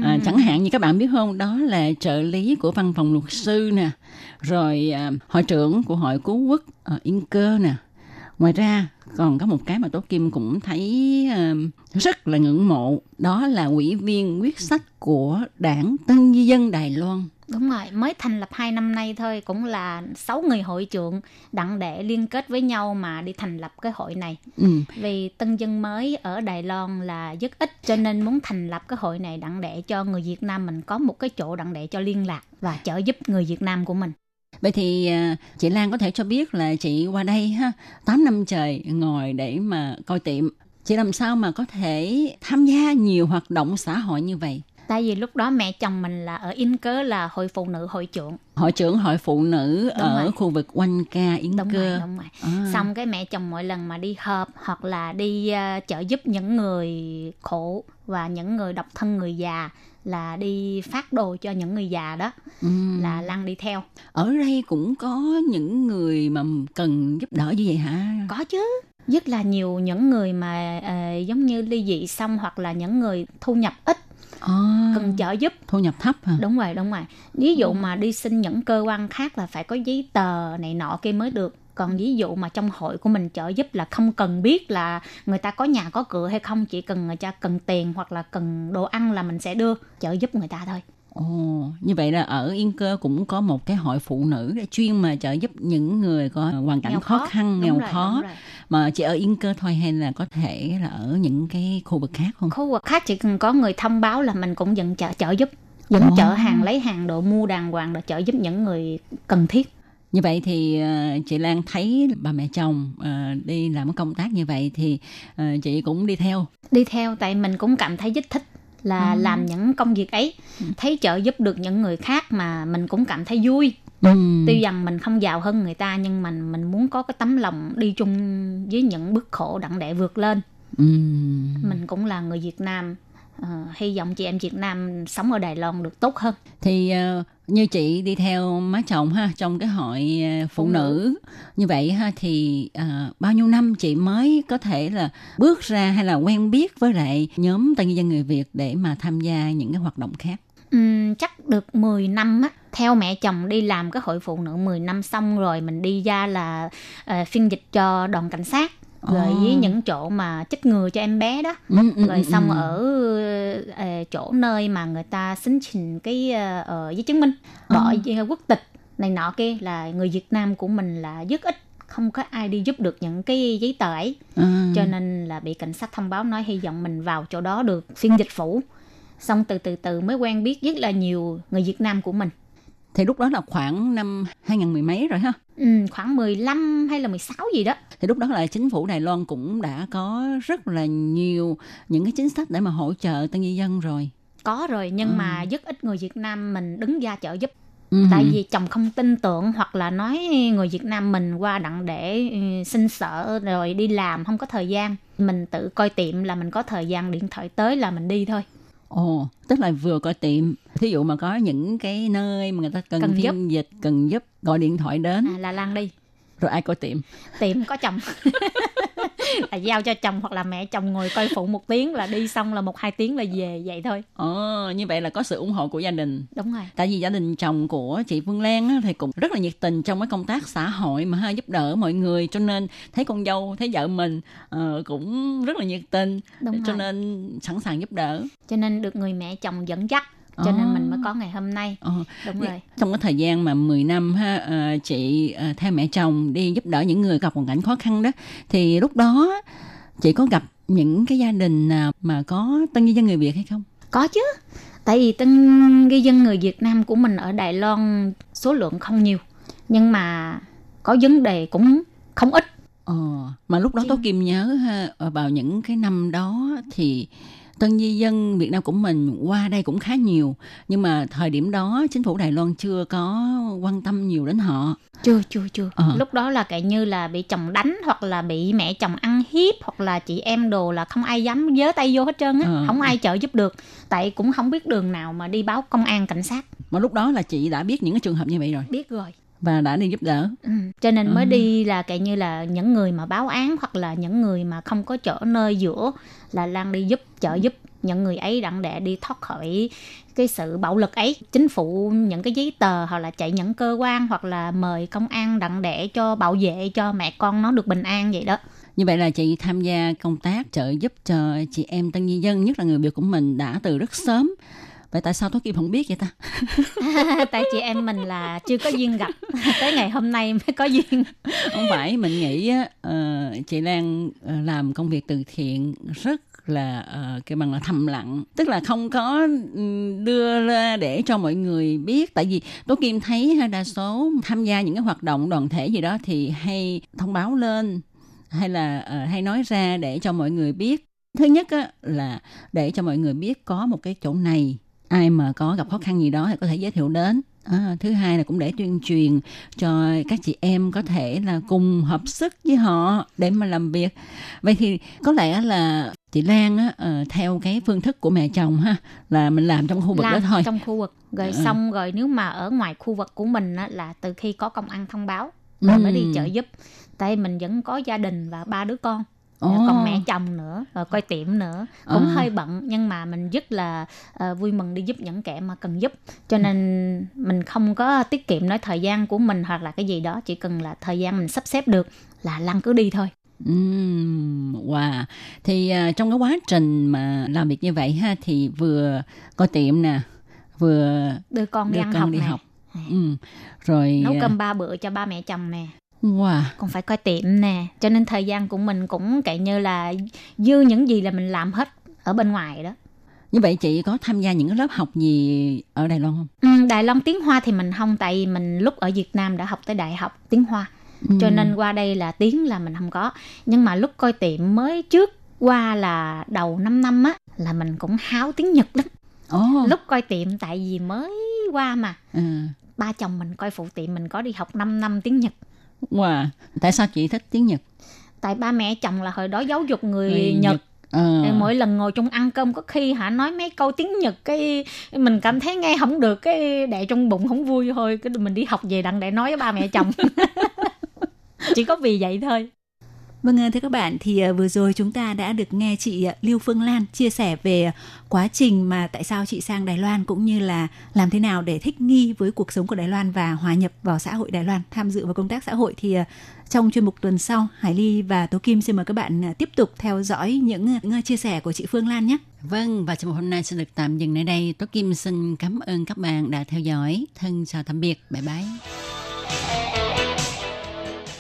À, chẳng hạn như các bạn biết không đó là trợ lý của văn phòng luật sư nè rồi à, hội trưởng của hội cứu quốc à, yên cơ nè. Ngoài ra còn có một cái mà tố kim cũng thấy à, rất là ngưỡng mộ đó là ủy viên quyết sách của đảng tân di dân đài loan Đúng rồi, mới thành lập 2 năm nay thôi, cũng là 6 người hội trưởng đặng để liên kết với nhau mà đi thành lập cái hội này. ừ. Vì tân dân mới ở Đài Loan là rất ít, cho nên muốn thành lập cái hội này đặng để cho người Việt Nam mình có một cái chỗ đặng để cho liên lạc và trợ giúp người Việt Nam của mình. Vậy thì à, chị Lan có thể cho biết là chị qua đây ha 8 năm trời ngồi để mà coi tiệm chị làm sao mà có thể tham gia nhiều hoạt động xã hội như vậy Tại vì lúc đó mẹ chồng mình là ở In Cớ là hội phụ nữ hội trưởng. hội trưởng hội phụ nữ Đúng ở rồi. khu vực Oanh Ca Yến Đúng Cơ rồi, đúng rồi. À. Xong cái mẹ chồng mỗi lần mà đi họp hoặc là đi ờ, trợ giúp những người khổ và những người độc thân người già là đi phát đồ cho những người già đó Ừ. là Lan đi theo. ở đây cũng có những người mà cần giúp đỡ như vậy hả Có chứ. Rất là nhiều những người mà ờ, giống như ly dị xong hoặc là những người thu nhập ít à, cần trợ giúp. thu nhập thấp hả Đúng rồi, đúng rồi. Ví dụ mà đi xin những cơ quan khác là phải có giấy tờ này nọ kia mới được. Còn ví dụ mà trong hội của mình trợ giúp là không cần biết là người ta có nhà có cửa hay không, chỉ cần người ta cần tiền hoặc là cần đồ ăn là mình sẽ đưa trợ giúp người ta thôi. Ồ, như vậy là ở Yên Cơ cũng có một cái hội phụ nữ để chuyên mà trợ giúp những người có hoàn cảnh Nghèo khó, khó. khăn, nghèo rồi, khó. Mà chỉ ở Yên Cơ thôi hay là có thể là ở những cái khu vực khác không? Khu vực khác chỉ cần có người thông báo là mình cũng dẫn trợ trợ giúp. Dẫn Ồ. chở hàng, lấy hàng, đồ mua đàng hoàng để trợ giúp những người cần thiết. Như vậy thì ờ, chị Lan thấy bà mẹ chồng ờ, đi làm công tác như vậy thì ờ, chị cũng đi theo. đi theo tại mình cũng cảm thấy rất thích là Ừ. làm những công việc ấy thấy trợ giúp được những người khác mà mình cũng cảm thấy vui Ừ. tuy rằng mình không giàu hơn người ta nhưng mình mình muốn có cái tấm lòng đi chung với những bức khổ đặng để vượt lên Ừ. mình cũng là người Việt Nam Ờ, hy vọng chị em Việt Nam sống ở Đài Loan được tốt hơn Thì ờ, như chị đi theo má chồng ha trong cái hội ờ, phụ Phụ nữ. như vậy ha thì ờ, bao nhiêu năm chị mới có thể là bước ra hay là quen biết với lại nhóm tân dân người Việt để mà tham gia những cái hoạt động khác. Ừm, chắc được 10 năm á theo mẹ chồng đi làm cái hội phụ nữ 10 năm xong rồi mình đi ra là ờ, phiên dịch cho đoàn cảnh sát rồi với những chỗ mà chích ngừa cho em bé đó Ừ, ừ, rồi ừ, xong ừ. ở ờ, chỗ nơi mà người ta xính trình cái ờ, ờ, giấy chứng minh bỏ À. quốc tịch này nọ kia là người Việt Nam của mình là rất ít không có ai đi giúp được những cái giấy tờ ấy cho nên là bị cảnh sát thông báo nói hy vọng mình vào chỗ đó được phiên dịch phủ xong từ từ từ mới quen biết rất là nhiều người Việt Nam của mình Thì lúc đó là khoảng năm 2010 mấy rồi ha. Ừ, khoảng 15 hay là 16 gì đó. Thì lúc đó là chính phủ Đài Loan cũng đã có rất là nhiều những cái chính sách để mà hỗ trợ tân di dân rồi. Có rồi nhưng Ừ. mà rất ít người Việt Nam mình đứng ra trợ giúp. Ừ. Tại vì chồng không tin tưởng hoặc là nói người Việt Nam mình qua đặng để ừ, sinh sở rồi đi làm không có thời gian. Mình tự coi tiệm là mình có thời gian điện thoại tới là mình đi thôi. Ồ, tức là vừa có tiệm, thí dụ mà có những cái nơi mà người ta cần, Cần phiên dịch, cần giúp, gọi điện thoại đến, À, là Lan đi. Rồi ai coi tiệm. tiệm có chồng là giao cho chồng hoặc là mẹ chồng ngồi coi phụ một tiếng là đi xong là một hai tiếng là về vậy thôi Ồ, như vậy là có sự ủng hộ của gia đình. đúng rồi Tại vì gia đình chồng của chị Phương Lan á, thì cũng rất là nhiệt tình trong cái công tác xã hội mà ha, giúp đỡ mọi người cho nên thấy con dâu, thấy vợ mình ờ, cũng rất là nhiệt tình đúng cho rồi nên sẵn sàng giúp đỡ. cho nên được người mẹ chồng dẫn dắt cho nên mình mới có ngày hôm nay. Ờ, đúng rồi. trong cái thời gian mà 10 năm ha ờ, chị ờ, theo mẹ chồng đi giúp đỡ những người gặp hoàn cảnh khó khăn đó thì lúc đó chị có gặp những cái gia đình nào mà có tân di dân người Việt hay không? có chứ. Tại vì tân ghi dân người Việt Nam của mình ở Đài Loan số lượng không nhiều nhưng mà có vấn đề cũng không ít. Ờ, mà lúc đó Tố Kim nhớ ha, ờ, vào những cái năm đó thì tân di dân Việt Nam của mình qua đây cũng khá nhiều. Nhưng mà thời điểm đó chính phủ Đài Loan chưa có quan tâm nhiều đến họ. chưa chưa chưa. Ờ. lúc đó là kể như là bị chồng đánh hoặc là bị mẹ chồng ăn hiếp hoặc là chị em đồ là không ai dám giơ tay vô hết trơn á. Ờ. không ai trợ giúp được. Tại cũng không biết đường nào mà đi báo công an cảnh sát. Mà lúc đó là chị đã biết những cái trường hợp như vậy rồi. Biết rồi và đã đi giúp đỡ. ừ. cho nên mới Ừ. đi là kể như là những người mà báo án hoặc là những người mà không có chỗ nơi giữa là lan đi giúp trợ giúp những người ấy đặng để đi thoát khỏi cái sự bạo lực ấy chính phủ những cái giấy tờ hoặc là chạy những cơ quan hoặc là mời công an đặng để cho bảo vệ cho mẹ con nó được bình an vậy đó Như vậy là chị tham gia công tác trợ giúp cho chị em tân di dân, nhất là người Việt của mình đã từ rất sớm. Vậy tại sao Tố Kim không biết vậy ta? tại chị em mình là chưa có duyên gặp. Tới ngày hôm nay mới có duyên. Không phải, mình nghĩ á, ờ, chị Lan ờ, làm công việc từ thiện rất là uh, cái bằng là thầm lặng. Tức là không có đưa ra để cho mọi người biết. Tại vì tố kim thấy ha, đa số tham gia những cái hoạt động đoàn thể gì đó thì hay thông báo lên hay là ờ, hay nói ra để cho mọi người biết. Thứ nhất á, là để cho mọi người biết có một cái chỗ này ai mà có gặp khó khăn gì đó thì có thể giới thiệu đến. À, thứ hai là cũng để tuyên truyền cho các chị em có thể là cùng hợp sức với họ để mà làm việc. Vậy thì có lẽ là chị Lan á ờ, theo cái phương thức của mẹ chồng ha là mình làm trong khu vực đó làm thôi. trong khu vực. Rồi Ừ. xong rồi nếu mà ở ngoài khu vực của mình á, là từ khi có công an thông báo rồi mới đi Ừ. trợ giúp. Tại mình vẫn có gia đình và ba đứa con Ồ. còn mẹ chồng nữa rồi coi tiệm nữa cũng À. hơi bận nhưng mà mình rất là ờ, vui mừng đi giúp những kẻ mà cần giúp cho nên mình không có tiết kiệm nói thời gian của mình hoặc là cái gì đó chỉ cần là thời gian mình sắp xếp được là lăng cứ đi thôi Ừm, wow. Thì à, trong cái quá trình mà làm việc như vậy ha thì vừa coi tiệm nè, vừa đưa con đi đưa ăn con học đi học. Ừm, Rồi nấu à, cơm ba bữa cho ba mẹ chồng nè wow. còn phải coi tiệm nè cho nên thời gian của mình cũng kể như là dư những gì là mình làm hết ở bên ngoài đó Như vậy chị có tham gia những lớp học gì ở Đài Loan không? ừ, Đài Loan tiếng Hoa thì mình không tại vì mình lúc ở Việt Nam đã học tới đại học tiếng Hoa cho Ừm. nên qua đây là tiếng là mình không có nhưng mà lúc coi tiệm mới trước qua là đầu 5 năm á là mình cũng háo tiếng Nhật lắm Ồ. lúc coi tiệm tại vì mới qua mà À, ba chồng mình coi phụ tiệm mình có đi học 5 năm tiếng Nhật wow. Tại sao chị thích tiếng Nhật? tại ba mẹ chồng là hồi đó giáo dục người Người Nhật Ờ. Thì mỗi lần ngồi chung ăn cơm có khi hả nói mấy câu tiếng Nhật cái mình cảm thấy nghe không được cái đẻ trong bụng không vui thôi cái mình đi học về đặng để nói với ba mẹ chồng chỉ có vì vậy thôi Vâng ờ, thưa các bạn thì ờ, vừa rồi chúng ta đã được nghe chị ờ, Lưu Phương Lan chia sẻ về quá trình mà tại sao chị sang Đài Loan cũng như là làm thế nào để thích nghi với cuộc sống của Đài Loan và hòa nhập vào xã hội Đài Loan, tham dự vào công tác xã hội thì trong chuyên mục tuần sau Hải Ly và Tố Kim xin mời các bạn tiếp tục theo dõi những chia sẻ của chị Phương Lan nhé. Vâng, và trong hôm nay xin được tạm dừng nơi đây. Tố Kim xin cảm ơn các bạn đã theo dõi. Thân chào tạm biệt. Bye bye.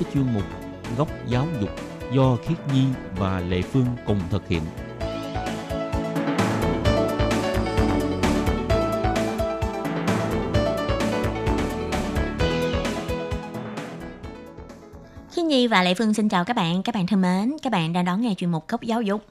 Với chuyên mục Góc Giáo dục do Khiết Nhi và Lệ Phương cùng thực hiện. Khiết Nhi và Lệ Phương xin chào các bạn. Các bạn thân mến, các bạn đang đón nghe chuyên mục Góc Giáo dục.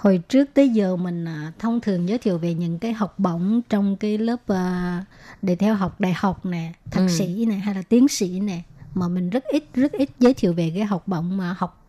Hồi trước tới giờ mình à, thông thường giới thiệu về những cái học bổng trong cái lớp à, để theo học đại học nè, thạc Ừ. sĩ nè hay là tiến sĩ nè mà mình rất ít rất ít giới thiệu về cái học bổng mà học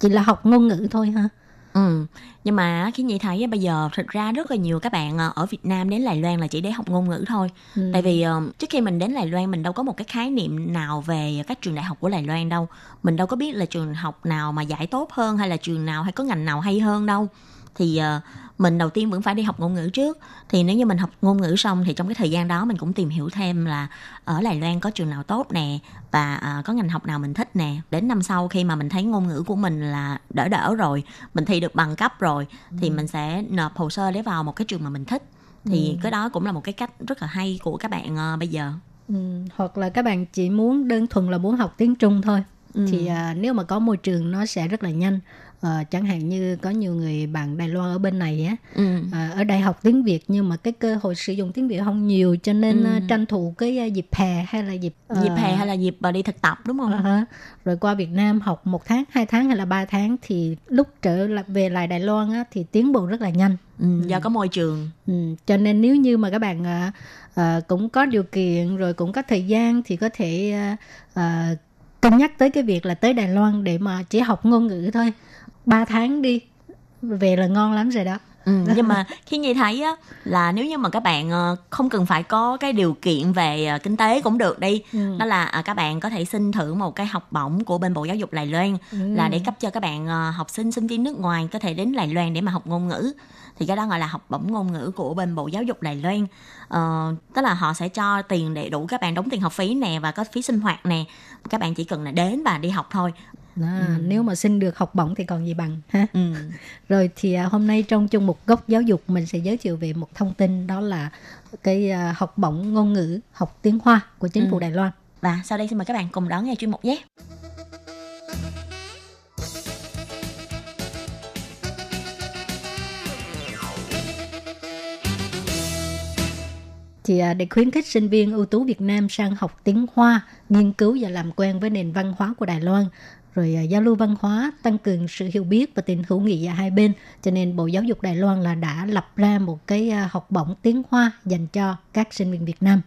chỉ là học ngôn ngữ thôi ha. Ừ. Nhưng mà Khiết Nhi thấy bây giờ thực ra rất là nhiều các bạn ờ, ở Việt Nam đến Đài Loan là chỉ để học ngôn ngữ thôi. Ừ. Tại vì ờ, trước khi mình đến Đài Loan mình đâu có một cái khái niệm nào về các trường đại học của Đài Loan đâu. Mình đâu có biết là trường học nào mà giải tốt hơn hay là trường nào hay có ngành nào hay hơn đâu. Thì ờ, mình đầu tiên vẫn phải đi học ngôn ngữ trước. Thì nếu như mình học ngôn ngữ xong thì trong cái thời gian đó mình cũng tìm hiểu thêm là ở Đài Loan có trường nào tốt nè và ờ, có ngành học nào mình thích nè. Đến năm sau khi mà mình thấy ngôn ngữ của mình là đỡ đỡ rồi, mình thi được bằng cấp rồi thì mình sẽ nộp hồ sơ để vào một cái trường mà mình thích. Thì cái đó cũng là một cái cách rất là hay của các bạn ờ, bây giờ. Ừ, hoặc là các bạn chỉ muốn đơn thuần là muốn học tiếng Trung thôi Ừ. thì à, nếu mà có môi trường nó sẽ rất là nhanh Ờ, chẳng hạn như có nhiều người bạn Đài Loan ở bên này á Ừ. à, ở đại học tiếng Việt nhưng mà cái cơ hội sử dụng tiếng Việt không nhiều cho nên Ừ. à, tranh thủ cái à, dịp hè hay là dịp ờ, dịp hè hay là dịp ờ, đi thực tập đúng không? à ha. rồi qua Việt Nam học một tháng hai tháng hay là ba tháng thì lúc trở lại về lại Đài Loan á, thì tiến bộ rất là nhanh Ừ, do có môi trường. Ừ, cho nên nếu như mà các bạn à, à, cũng có điều kiện rồi cũng có thời gian thì có thể à, à, cân nhắc tới cái việc là tới Đài Loan để mà chỉ học ngôn ngữ thôi. 3 tháng đi về là ngon lắm rồi đó. Ừ, nhưng mà khi Nhi thấy á là nếu như mà các bạn ờ, không cần phải có cái điều kiện về ờ, kinh tế cũng được đi Ừ. đó là à, các bạn có thể xin thử một cái học bổng của bên bộ giáo dục Đài Loan Ừ. là để cấp cho các bạn ờ, học sinh sinh viên nước ngoài có thể đến Đài Loan để mà học ngôn ngữ thì cái đó gọi là học bổng ngôn ngữ của bên bộ giáo dục Đài Loan Ờ, tức là họ sẽ cho tiền để đủ các bạn đóng tiền học phí nè và có phí sinh hoạt nè các bạn chỉ cần là đến và đi học thôi Đó, Nếu mà xin được học bổng thì còn gì bằng ha. ừ. Rồi thì à, hôm nay trong chung mục góc giáo dục mình sẽ giới thiệu về một thông tin đó là cái à, học bổng ngôn ngữ học tiếng Hoa của chính phủ Ừ. Đài Loan. và sau đây xin mời các bạn cùng đón nghe chuyên mục nhé thì à, để khuyến khích sinh viên ưu tú Việt Nam sang học tiếng Hoa, nghiên cứu và làm quen với nền văn hóa của Đài Loan, rồi à, giao lưu văn hóa, tăng cường sự hiểu biết và tình hữu nghị giữa hai bên. Cho nên Bộ Giáo dục Đài Loan là đã lập ra một cái à, học bổng tiếng Hoa dành cho các sinh viên Việt Nam.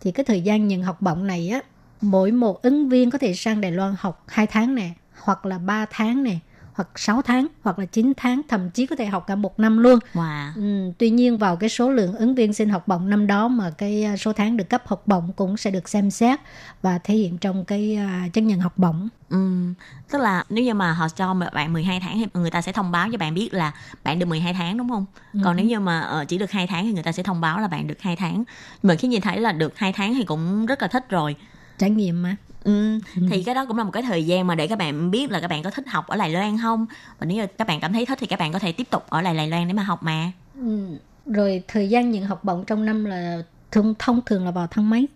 Thì cái thời gian nhận học bổng này á, mỗi một ứng viên có thể sang Đài Loan học 2 tháng nè, hoặc là 3 tháng nè, hoặc 6 tháng, hoặc là 9 tháng, thậm chí có thể học cả một năm luôn. wow Ừ, tuy nhiên vào cái số lượng ứng viên xin học bổng năm đó mà cái à, số tháng được cấp học bổng cũng sẽ được xem xét và thể hiện trong cái à, chứng nhận học bổng. Ừm, tức là nếu như mà họ cho bạn 12 tháng thì người ta sẽ thông báo cho bạn biết là bạn được 12 tháng đúng không? Còn nếu như mà ờ, chỉ được 2 tháng thì người ta sẽ thông báo là bạn được 2 tháng. Mà khi nhìn thấy là được 2 tháng thì cũng rất là thích rồi. Trải nghiệm mà. Ừm, thì cái đó cũng là một cái thời gian mà để các bạn biết là các bạn có thích học ở Đài Loan không? Và nếu như các bạn cảm thấy thích thì các bạn có thể tiếp tục ở lại Đài Loan để mà học mà. Ừ. Rồi thời gian nhận học bổng trong năm là thông thông thường là vào tháng mấy?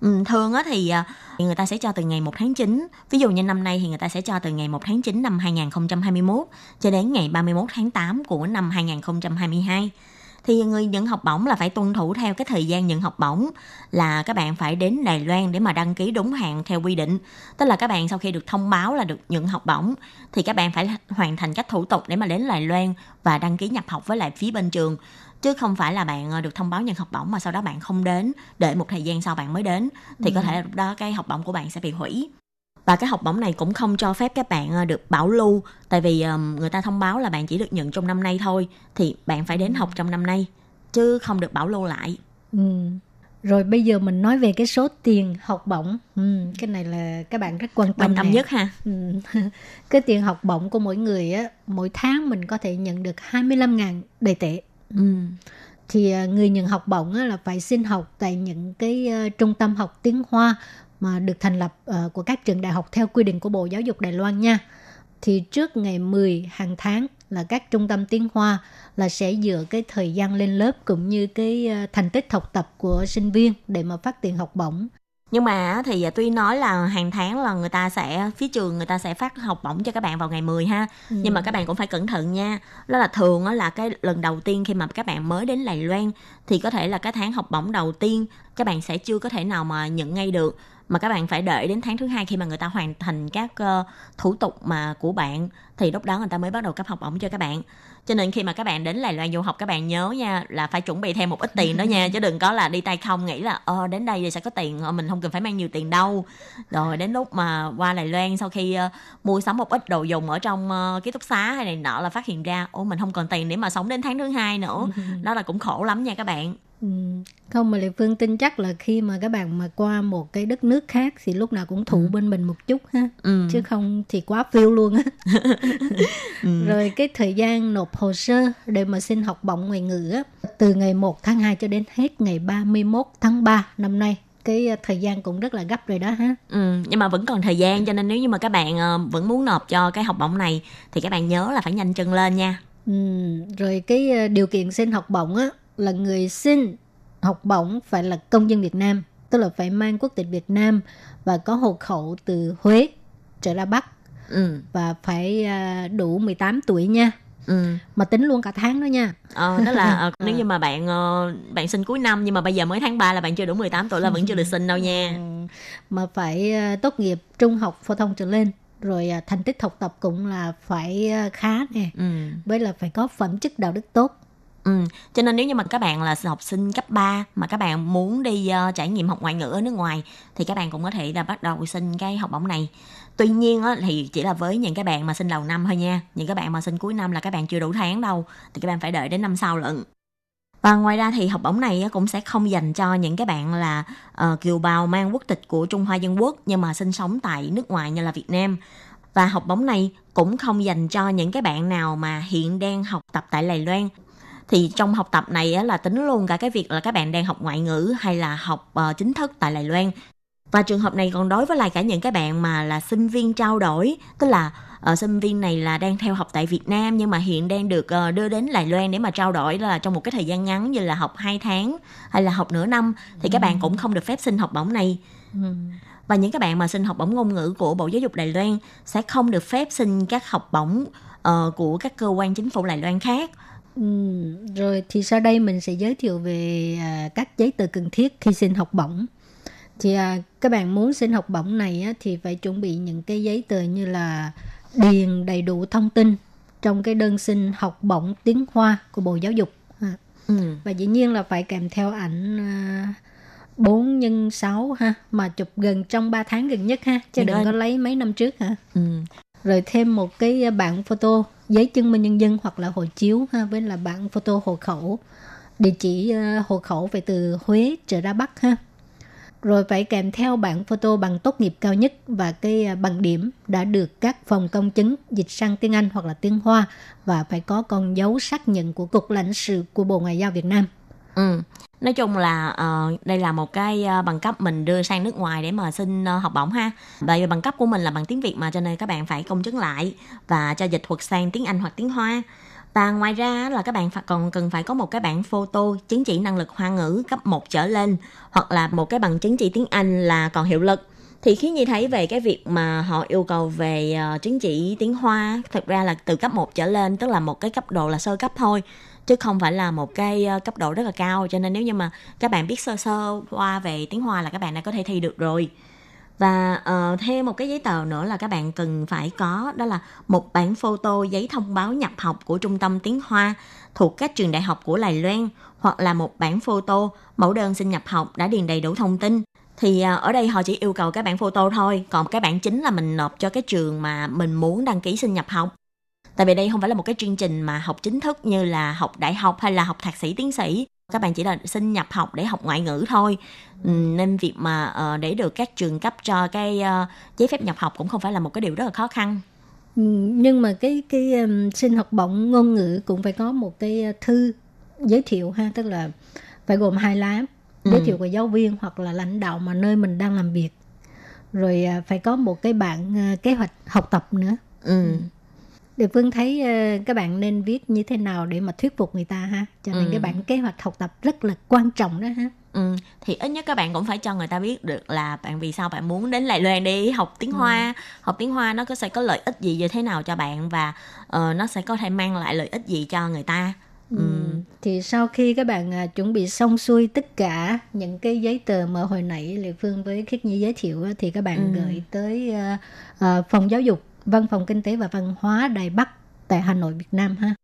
Ừ, thường á thì à, người ta sẽ cho từ ngày 1 tháng 9 Ví dụ như năm nay thì người ta sẽ cho từ ngày 1 tháng 9 năm 2021 Cho đến ngày 31 tháng 8 của năm 2022 Thì người nhận học bổng là phải tuân thủ theo cái thời gian nhận học bổng Là các bạn phải đến Đài Loan để mà đăng ký đúng hạn theo quy định. Tức là các bạn sau khi được thông báo là được nhận học bổng Thì các bạn phải hoàn thành các thủ tục để mà đến Đài Loan Và đăng ký nhập học với lại phía bên trường. Chứ không phải là bạn ờ, được thông báo nhận học bổng mà sau đó bạn không đến để một thời gian sau bạn mới đến thì có thể là lúc đó cái học bổng của bạn sẽ bị hủy và cái học bổng này cũng không cho phép các bạn ờ, được bảo lưu tại vì ờm, người ta thông báo là bạn chỉ được nhận trong năm nay thôi thì bạn phải đến học trong năm nay chứ không được bảo lưu lại Ừ. Rồi bây giờ mình nói về cái số tiền học bổng. Ừ, cái này là các bạn rất quan tâm quan tâm nè. nhất ha Ừ. cái tiền học bổng của mỗi người á, mỗi tháng mình có thể nhận được 25.000 đầy tệ. ừ. Thì à, người nhận học bổng á, là phải xin học tại những cái trung tâm học tiếng Hoa mà được thành lập à, của các trường đại học theo quy định của Bộ Giáo dục Đài Loan nha. Thì trước ngày 10 hàng tháng là các trung tâm tiếng Hoa là sẽ dựa cái thời gian lên lớp cũng như cái à, thành tích học tập của sinh viên để mà phát tiền học bổng. nhưng mà thì tuy nói là hàng tháng là người ta sẽ phía trường người ta sẽ phát học bổng cho các bạn vào ngày 10 ha nhưng mà các bạn cũng phải cẩn thận nha đó là thường á là cái lần đầu tiên khi mà các bạn mới đến Đài Loan thì có thể là cái tháng học bổng đầu tiên các bạn sẽ chưa có thể nào mà nhận ngay được mà các bạn phải đợi đến tháng thứ hai khi mà người ta hoàn thành các ờ, thủ tục mà của bạn thì lúc đó người ta mới bắt đầu cấp học bổng cho các bạn. Cho nên khi mà các bạn đến Đài Loan du học các bạn nhớ nha là phải chuẩn bị thêm một ít tiền đó nha chứ đừng có là đi tay không nghĩ là ờ đến đây thì sẽ có tiền ờ, mình không cần phải mang nhiều tiền đâu. Rồi đến lúc mà qua Đài Loan sau khi ờ, mua sắm một ít đồ dùng ở trong ờ, ký túc xá hay này nọ là phát hiện ra ủa mình không còn tiền để mà sống đến tháng thứ hai nữa. Đó là cũng khổ lắm nha các bạn Ừ. Không mà Lệ Phương tin chắc là khi mà các bạn mà qua một cái đất nước khác thì lúc nào cũng thụ bên mình một chút ha. ừ. Chứ không thì quá phiêu luôn á. ừ. Rồi cái thời gian nộp hồ sơ để mà xin học bổng ngoại ngữ á, từ ngày 1 tháng 2 cho đến hết ngày 31 tháng 3 năm nay. Cái ờ, thời gian cũng rất là gấp rồi đó ha. Ừ, nhưng mà vẫn còn thời gian cho nên nếu như mà các bạn ờ, vẫn muốn nộp cho cái học bổng này thì các bạn nhớ là phải nhanh chân lên nha. Ừ. Rồi cái ờ, điều kiện xin học bổng á là người xin học bổng phải là công dân Việt Nam, tức là phải mang quốc tịch Việt Nam và có hộ khẩu từ Huế trở ra Bắc Ừ, và phải à, đủ 18 tuổi nha. ừ. Mà tính luôn cả tháng đó nha. Ờ, đó là ờ, nếu như mà bạn ờ, bạn sinh cuối năm nhưng mà bây giờ mới tháng 3 là bạn chưa đủ 18 tuổi là vẫn chưa được sinh đâu nha. Ừ, Mà phải à, tốt nghiệp trung học phổ thông trở lên. Rồi à, thành tích học tập cũng là phải khá nè. Ừ. Với là phải có phẩm chất đạo đức tốt. Ừ, cho nên nếu như mà các bạn là học sinh cấp 3 mà các bạn muốn đi uh, trải nghiệm học ngoại ngữ ở nước ngoài thì các bạn cũng có thể là bắt đầu xin cái học bổng này. Tuy nhiên á, thì chỉ là với những cái bạn mà xin đầu năm thôi nha. Những cái bạn mà xin cuối năm là các bạn chưa đủ tháng đâu thì các bạn phải đợi đến năm sau lận. Và ngoài ra thì học bổng này cũng sẽ không dành cho những cái bạn là uh, kiều bào mang quốc tịch của Trung Hoa Dân Quốc nhưng mà sinh sống tại nước ngoài như là Việt Nam. Và học bổng này cũng không dành cho những cái bạn nào mà hiện đang học tập tại Đài Loan thì trong học tập này là tính luôn cả cái việc là các bạn đang học ngoại ngữ hay là học ờ, chính thức tại Đài Loan. Và trường hợp này còn đối với lại cả những cái bạn mà là sinh viên trao đổi tức là ờ, sinh viên này là đang theo học tại Việt Nam nhưng mà hiện đang được ờ, đưa đến Đài Loan để mà trao đổi là trong một cái thời gian ngắn như là học 2 tháng hay là học nửa năm thì các bạn cũng không được phép xin học bổng này. Ừ. và những các bạn mà xin học bổng ngôn ngữ của Bộ Giáo dục Đài Loan sẽ không được phép xin các học bổng ờ, của các cơ quan chính phủ Đài Loan khác Ừ. Rồi thì sau đây mình sẽ giới thiệu về à, các giấy tờ cần thiết khi xin học bổng. Thì à, các bạn muốn xin học bổng này á, thì phải chuẩn bị những cái giấy tờ như là điền đầy đủ thông tin trong cái đơn xin học bổng tiếng Hoa của Bộ Giáo dục. À, ừ. Và dĩ nhiên là phải kèm theo ảnh à, 4 x 6 ha, mà chụp gần trong 3 tháng gần nhất ha, chứ Thì đừng đó- có lấy mấy năm trước hả. Ừ. Rồi thêm một cái à, bản photo giấy chứng minh nhân dân hoặc là hộ chiếu ha, với là bản photo hộ khẩu. Địa chỉ à, hộ khẩu phải từ Huế trở ra Bắc ha. Rồi phải kèm theo bản photo bằng tốt nghiệp cao nhất và cái à, bằng điểm đã được các phòng công chứng dịch sang tiếng Anh hoặc là tiếng Hoa và phải có con dấu xác nhận của Cục lãnh sự của Bộ Ngoại giao Việt Nam. Ừ. Nói chung là uh, đây là một cái uh, bằng cấp mình đưa sang nước ngoài để mà xin uh, học bổng ha. Bởi vì bằng cấp của mình là bằng tiếng Việt mà cho nên các bạn phải công chứng lại và cho dịch thuật sang tiếng Anh hoặc tiếng Hoa. Và ngoài ra là các bạn phải còn cần phải có một cái bản photo chứng chỉ năng lực hoa ngữ cấp 1 trở lên hoặc là một cái bằng chứng chỉ tiếng Anh là còn hiệu lực. Thì khi Nhi thấy về cái việc mà họ yêu cầu về uh, chứng chỉ tiếng Hoa thực ra là từ cấp 1 trở lên tức là một cái cấp độ là sơ cấp thôi chứ không phải là một cái ờ, cấp độ rất là cao. Cho nên nếu như mà các bạn biết sơ sơ qua về tiếng Hoa là các bạn đã có thể thi được rồi. Và uh, thêm một cái giấy tờ nữa là các bạn cần phải có đó là một bản photo giấy thông báo nhập học của trung tâm tiếng Hoa thuộc các trường đại học của Lài Loan hoặc là một bản photo mẫu đơn xin nhập học đã điền đầy đủ thông tin. Thì ờ, ở đây họ chỉ yêu cầu các bản photo thôi còn cái bản chính là mình nộp cho cái trường mà mình muốn đăng ký xin nhập học tại vì đây không phải là một cái chương trình mà học chính thức như là học đại học hay là học thạc sĩ tiến sĩ. Các bạn chỉ là xin nhập học để học ngoại ngữ thôi. Ừ, nên việc mà uh, để được các trường cấp cho cái uh, giấy phép nhập học cũng không phải là một cái điều rất là khó khăn. Ừ, nhưng mà cái cái xin học bổng ngôn ngữ cũng phải có một cái uh, thư giới thiệu ha tức là phải gồm hai lá. Ừ. giới thiệu của giáo viên hoặc là lãnh đạo mà nơi mình đang làm việc. Rồi phải có một cái bản kế hoạch học tập nữa. Ừ. Địa Phương thấy à, các bạn nên viết như thế nào để mà thuyết phục người ta ha cho nên Ừ. cái bản kế hoạch học tập rất là quan trọng đó ha Ừ, thì ít nhất các bạn cũng phải cho người ta biết được là bạn vì sao bạn muốn đến Đài Loan đi học tiếng Hoa học tiếng Hoa nó có sẽ có lợi ích gì như thế nào cho bạn và ờ, nó sẽ có thể mang lại lợi ích gì cho người ta Ừ. Thì sau khi các bạn à, chuẩn bị xong xuôi tất cả những cái giấy tờ mà hồi nãy Lệ Phương với Khiết Nhi giới thiệu thì các bạn Ừ. gửi tới à, à, phòng giáo dục, văn phòng kinh tế và văn hóa Đài Bắc tại Hà Nội, Việt Nam ha.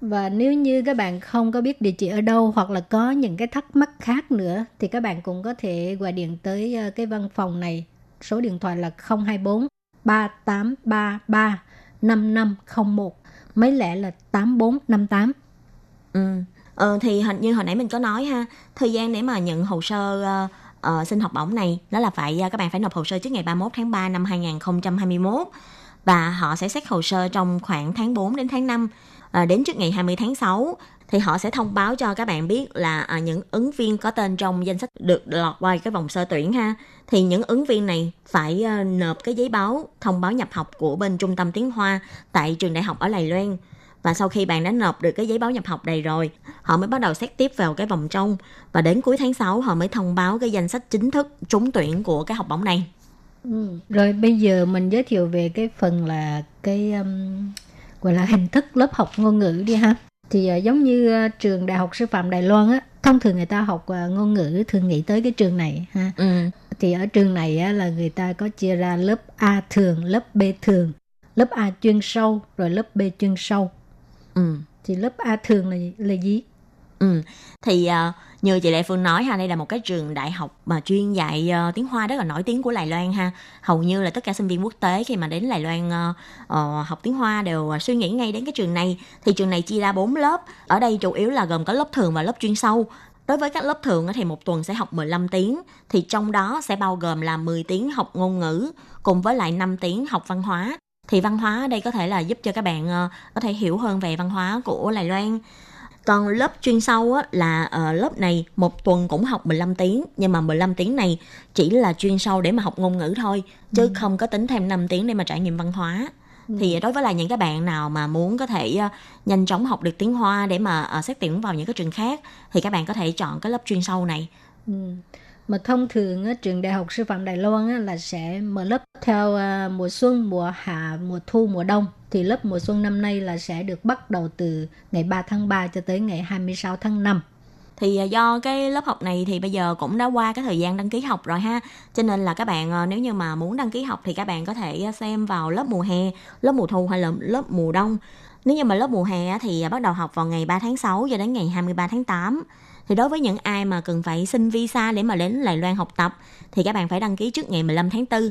Và nếu như các bạn không có biết địa chỉ ở đâu hoặc là có những cái thắc mắc khác nữa thì các bạn cũng có thể gọi điện tới ờ, cái văn phòng này. Số điện thoại là 024 3833 5501 mấy lẻ là 8458. Ừ. Ờ, thì hình như hồi nãy mình có nói ha thời gian để mà nhận hồ sơ uh, uh, xin học bổng này đó là phải uh, các bạn phải nộp hồ sơ trước ngày 31 tháng 3 năm 2021 và họ sẽ xét hồ sơ trong khoảng tháng 4 đến tháng 5 à, đến trước ngày 20 tháng 6 thì họ sẽ thông báo cho các bạn biết là à, những ứng viên có tên trong danh sách được lọt qua cái vòng sơ tuyển ha. Thì những ứng viên này phải à, nộp cái giấy báo thông báo nhập học của bên trung tâm tiếng Hoa tại trường đại học ở Lài Loan. Và sau khi bạn đã nộp được cái giấy báo nhập học đầy rồi họ mới bắt đầu xét tiếp vào cái vòng trong. Và đến cuối tháng 6 họ mới thông báo cái danh sách chính thức trúng tuyển của cái học bổng này. Ừ. Rồi bây giờ mình giới thiệu về cái phần là cái um, gọi là hình thức lớp học ngôn ngữ đi ha. Thì uh, giống như uh, trường Đại học Sư phạm Đài Loan á, thông thường người ta học uh, ngôn ngữ thường nghĩ tới cái trường này ha. ừ. Thì ở trường này á, là người ta có chia ra lớp A thường, lớp B thường, lớp A chuyên sâu, rồi lớp B chuyên sâu. Ừ. Thì lớp A thường là là gì? Ừ. Thì uh, như chị Lệ Phương nói ha, đây là một cái trường đại học mà chuyên dạy uh, tiếng Hoa rất là nổi tiếng của Đài Loan ha. Hầu như là tất cả sinh viên quốc tế khi mà đến Đài Loan uh, uh, học tiếng Hoa đều uh, suy nghĩ ngay đến cái trường này. Thì trường này chia ra 4 lớp. Ở đây chủ yếu là gồm có lớp thường và lớp chuyên sâu. Đối với các lớp thường thì một tuần sẽ học 15 tiếng, thì trong đó sẽ bao gồm là 10 tiếng học ngôn ngữ cùng với lại 5 tiếng học văn hóa. Thì văn hóa ở đây có thể là giúp cho các bạn có thể hiểu hơn về văn hóa của Đài Loan. Còn lớp chuyên sâu á, là ờ, lớp này một tuần cũng học 15 tiếng nhưng mà 15 tiếng này chỉ là chuyên sâu để mà học ngôn ngữ thôi chứ không có tính thêm 5 tiếng để mà trải nghiệm văn hóa. Thì đối với là những các bạn nào mà muốn có thể ờ, nhanh chóng học được tiếng Hoa để mà ờ, xét tuyển vào những cái trường khác thì các bạn có thể chọn cái lớp chuyên sâu này. Ừ. Mà thông thường á, trường Đại học Sư phạm Đài Loan á, là sẽ mở lớp theo à, mùa xuân, mùa hạ, mùa thu, mùa đông. Thì lớp mùa xuân năm nay là sẽ được bắt đầu từ ngày 3 tháng 3 cho tới ngày 26 tháng 5. Thì à, do cái lớp học này thì bây giờ cũng đã qua cái thời gian đăng ký học rồi ha. Cho nên là các bạn à, nếu như mà muốn đăng ký học thì các bạn có thể à, xem vào lớp mùa hè, lớp mùa thu hay là lớp mùa đông. Nếu như mà lớp mùa hè thì bắt đầu học vào ngày 3 tháng 6 cho đến ngày 23 tháng 8. Thì đối với những ai mà cần phải xin visa để mà đến Đài Loan học tập thì các bạn phải đăng ký trước ngày 15 tháng 4.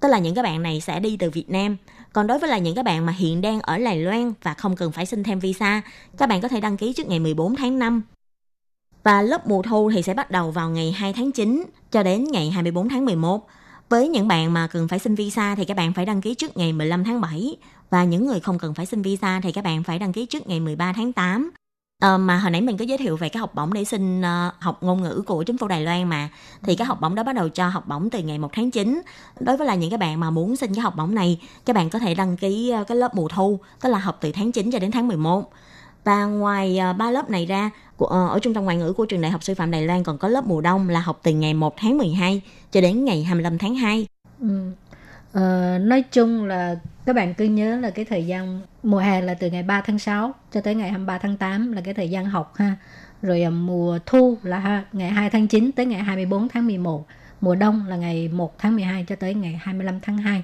Tức là những các bạn này sẽ đi từ Việt Nam. Còn đối với là những các bạn mà hiện đang ở Đài Loan và không cần phải xin thêm visa, các bạn có thể đăng ký trước ngày 14 tháng 5 và lớp mùa thu thì sẽ bắt đầu vào ngày 2 tháng 9 cho đến ngày 24 tháng 11. Với những bạn mà cần phải xin visa thì các bạn phải đăng ký trước ngày 15 tháng 7 và những người không cần phải xin visa thì các bạn phải đăng ký trước ngày 13 tháng 8. À, mà hồi nãy mình có giới thiệu về cái học bổng để xin uh, học ngôn ngữ của chính phủ Đài Loan mà. Thì cái học bổng đó bắt đầu cho học bổng từ ngày 1 tháng 9 đối với là những cái bạn mà muốn xin cái học bổng này các bạn có thể đăng ký uh, cái lớp mùa thu tức là học từ tháng 9 cho đến tháng 11 và ngoài ờ, ba lớp này ra của, uh, ở trung tâm ngoại ngữ của trường đại học sư phạm Đài Loan còn có lớp mùa đông là học từ ngày 1 tháng 12 cho đến ngày 25 tháng 2 Ừ. Uh, nói chung là các bạn cứ nhớ là cái thời gian mùa hè là từ ngày 3 tháng 6 cho tới ngày 23 tháng 8 là cái thời gian học ha. Rồi à, mùa thu là ha, ngày 2 tháng 9 tới ngày 24 tháng 11. Mùa đông là ngày 1 tháng 12 cho tới ngày 25 tháng 2.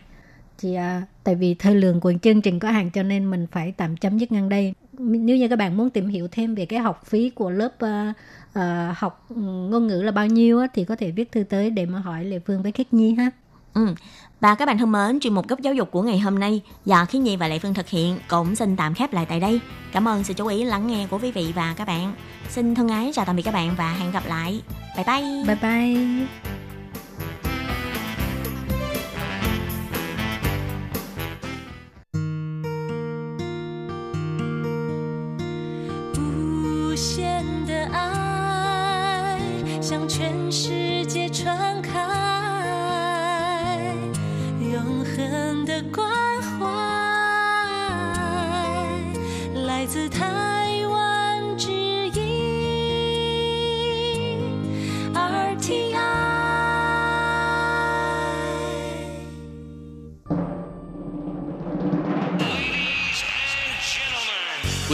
Chị à, tại vì thời lượng của chương trình có hạn cho nên mình phải tạm chấm dứt ngang đây nếu như các bạn muốn tìm hiểu thêm về cái học phí của lớp à, à, học ừ, ngôn ngữ là bao nhiêu á, thì có thể viết thư tới để mà hỏi Lệ Phương với Khiết Nhi ha Ừ. Và các bạn thân mến, chuyên mục góc giáo dục của ngày hôm nay do Khiến Nhi và Lệ Phương thực hiện cũng xin tạm khép lại tại đây. Cảm ơn sự chú ý lắng nghe của quý vị và các bạn. Xin thân ái chào tạm biệt các bạn và hẹn gặp lại. Bye bye. Bye bye. Hãy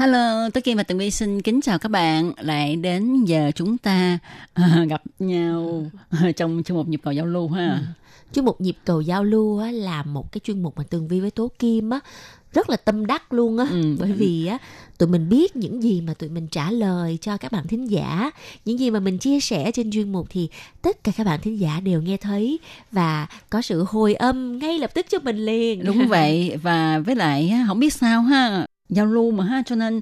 Hello, Tố Kim và Tường Vi xin kính chào các bạn. Lại đến giờ chúng ta à, gặp nhau trong chương mục nhịp cầu giao lưu ha. Chuyên mục nhịp cầu giao lưu á, là một cái chuyên mục mà Tường Vi với Tố Kim á rất là tâm đắc luôn á Ừ. bởi vì á tụi mình biết những gì mà tụi mình trả lời cho các bạn thính giả những gì mà mình chia sẻ trên chuyên mục thì tất cả các bạn thính giả đều nghe thấy và có sự hồi âm ngay lập tức cho mình liền Đúng vậy và với lại không biết sao ha, giao lưu mà ha cho nên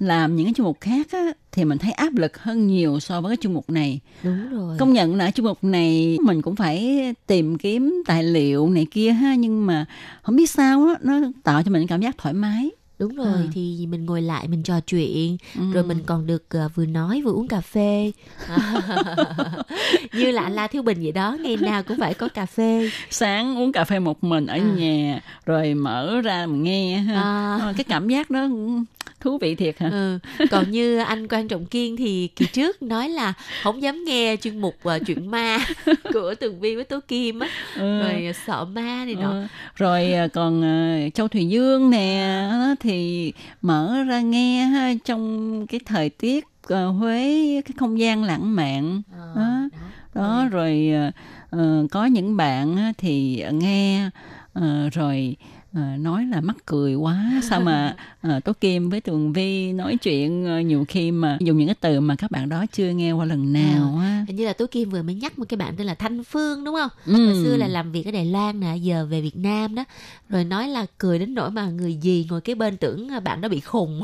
làm những cái chương mục khác á, thì mình thấy áp lực hơn nhiều so với cái chương mục này. đúng rồi Công nhận là chương mục này mình cũng phải tìm kiếm tài liệu này kia ha nhưng mà không biết sao á nó tạo cho mình cảm giác thoải mái. Đúng rồi À. thì mình ngồi lại mình trò chuyện Ừ. rồi mình còn được ờ, vừa nói vừa uống cà phê như là anh La Thiếu Bình vậy đó ngày nào cũng phải có cà phê sáng uống cà phê một mình ở À. nhà rồi mở ra mà nghe ha. À. Ờ, cái cảm giác đó cũng thú vị thiệt hả? ừ. còn như anh quan trọng kiên thì kỳ trước nói là không dám nghe chuyên mục uh, chuyện ma của tường vi với tố kim á Ừ. rồi ờ, sợ ma này nọ Ờ, rồi à, còn à, Châu Thùy Dương nè thì mở ra nghe ha, trong cái thời tiết à, Huế cái không gian lãng mạn Ờ, đó. đó rồi à, ờ, có những bạn thì nghe ờ, rồi ờ, nói là mắc cười quá. Sao mà uh, Tố Kim với Tường Vi nói chuyện ờ, nhiều khi mà dùng những cái từ mà các bạn đó chưa nghe qua lần nào á. Hình như là tố kim vừa mới nhắc một cái bạn tên là thanh phương đúng không? Ừ. hồi xưa là làm việc ở đài loan nè giờ về việt nam đó. Rồi nói là cười đến nỗi mà người gì ngồi kế bên tưởng ờ, bạn đó bị khùng.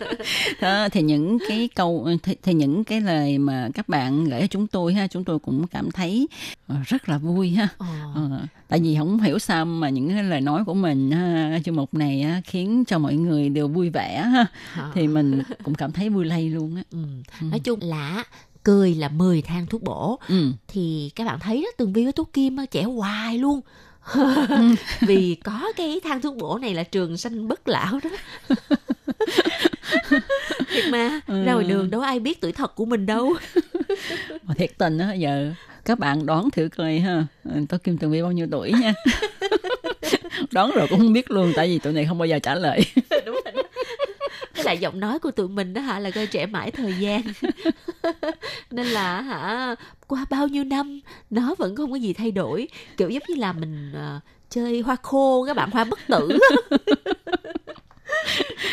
Đó thì những cái câu thì, thì những cái lời mà các bạn gửi cho chúng tôi ha chúng tôi cũng cảm thấy ờ, rất là vui ha. Ờ, tại vì không hiểu sao mà những cái lời nói của mình ha, chương mục này á, khiến cho mọi người đều vui vẻ ha. Thì mình cũng cảm thấy vui lây luôn á. Ừ. nói chung là cười là 10 thang thuốc bổ. Ừ. thì các bạn thấy đó tường vi với tố kim trẻ hoài luôn. Vì có cái thang thuốc bổ này là trường sanh bất lão đó. Thiệt mà ra ngoài đường đâu ai biết tuổi thật của mình đâu. Mà thiệt tình á giờ các bạn đoán thử coi ha. Ừ, tôi kim tường vi bao nhiêu tuổi nha. Đoán rồi cũng không biết luôn tại vì tụi này không bao giờ trả lời. Đúng rồi cái là lại giọng nói của tụi mình đó hả là coi trẻ mãi thời gian. Nên là hả qua bao nhiêu năm nó vẫn không có gì thay đổi. Kiểu giống như là mình uh, chơi hoa khô các bạn hoa bất tử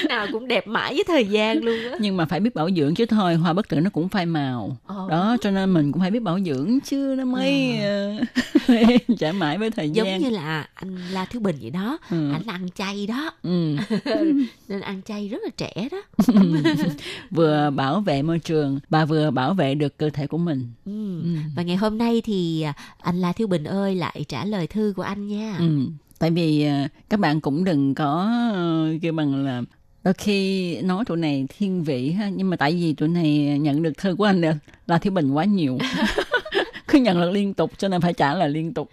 nào cũng đẹp mãi với thời gian luôn á nhưng mà phải biết bảo dưỡng chứ thôi hoa bất tử nó cũng phai màu Ờ. đó cho nên mình cũng phải biết bảo dưỡng chứ nó mới ờ, trả mãi với thời giống gian như là anh La Thiếu Bình vậy đó Ừ. anh ăn chay đó ừ. nên ăn chay rất là trẻ đó vừa bảo vệ môi trường và vừa bảo vệ được cơ thể của mình ừ. ừ. và ngày hôm nay thì à, anh La Thiếu Bình ơi lại trả lời thư của anh nha Ừ. tại vì ờ, các bạn cũng đừng có ờ, kêu bằng là khi nói tụi này thiên vị ha nhưng mà tại vì tụi này nhận được thơ của anh là, là thiếu bình quá nhiều cứ nhận được liên tục cho nên phải trả lời liên tục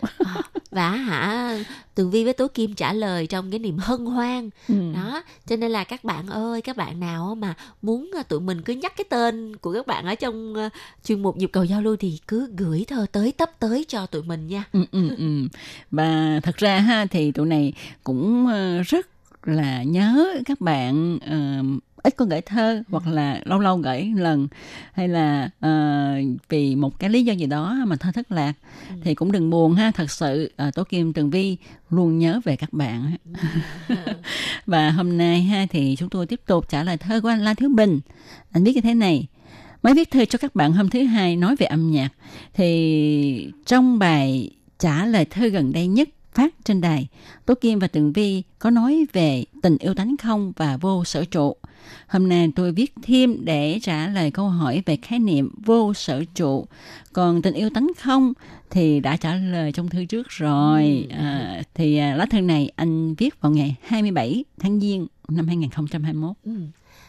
và hả tường vi với tố kim trả lời trong cái niềm hân hoan ừ. đó cho nên là các bạn ơi các bạn nào mà muốn à, tụi mình cứ nhắc cái tên của các bạn ở trong uh, chuyên mục nhịp cầu giao lưu thì cứ gửi thơ tới tấp tới cho tụi mình nha ừ, ừ, ừ. và thật ra ha thì tụi này cũng uh, rất là nhớ các bạn uh, ít có gửi thơ hoặc là lâu lâu gửi lần hay là uh, vì một cái lý do gì đó mà thơ thất lạc ừ. thì cũng đừng buồn ha. Thật sự uh, tố kim tường vi luôn nhớ về các bạn và hôm nay ha thì chúng tôi tiếp tục trả lời thơ của anh la thiếu bình. Anh biết như thế này mới viết thơ cho các bạn hôm thứ hai nói về âm nhạc thì trong bài trả lời thơ gần đây nhất phát trên đài, Tố Kim và Tường Vi có nói về tình yêu tánh không và vô sở trụ. Hôm nay tôi viết thêm để trả lời câu hỏi về khái niệm vô sở trụ. Còn tình yêu tánh không thì đã trả lời trong thư trước rồi. Ừ. À, thì à, lá thư này anh viết vào ngày 27 tháng Giêng năm 2021. Ừ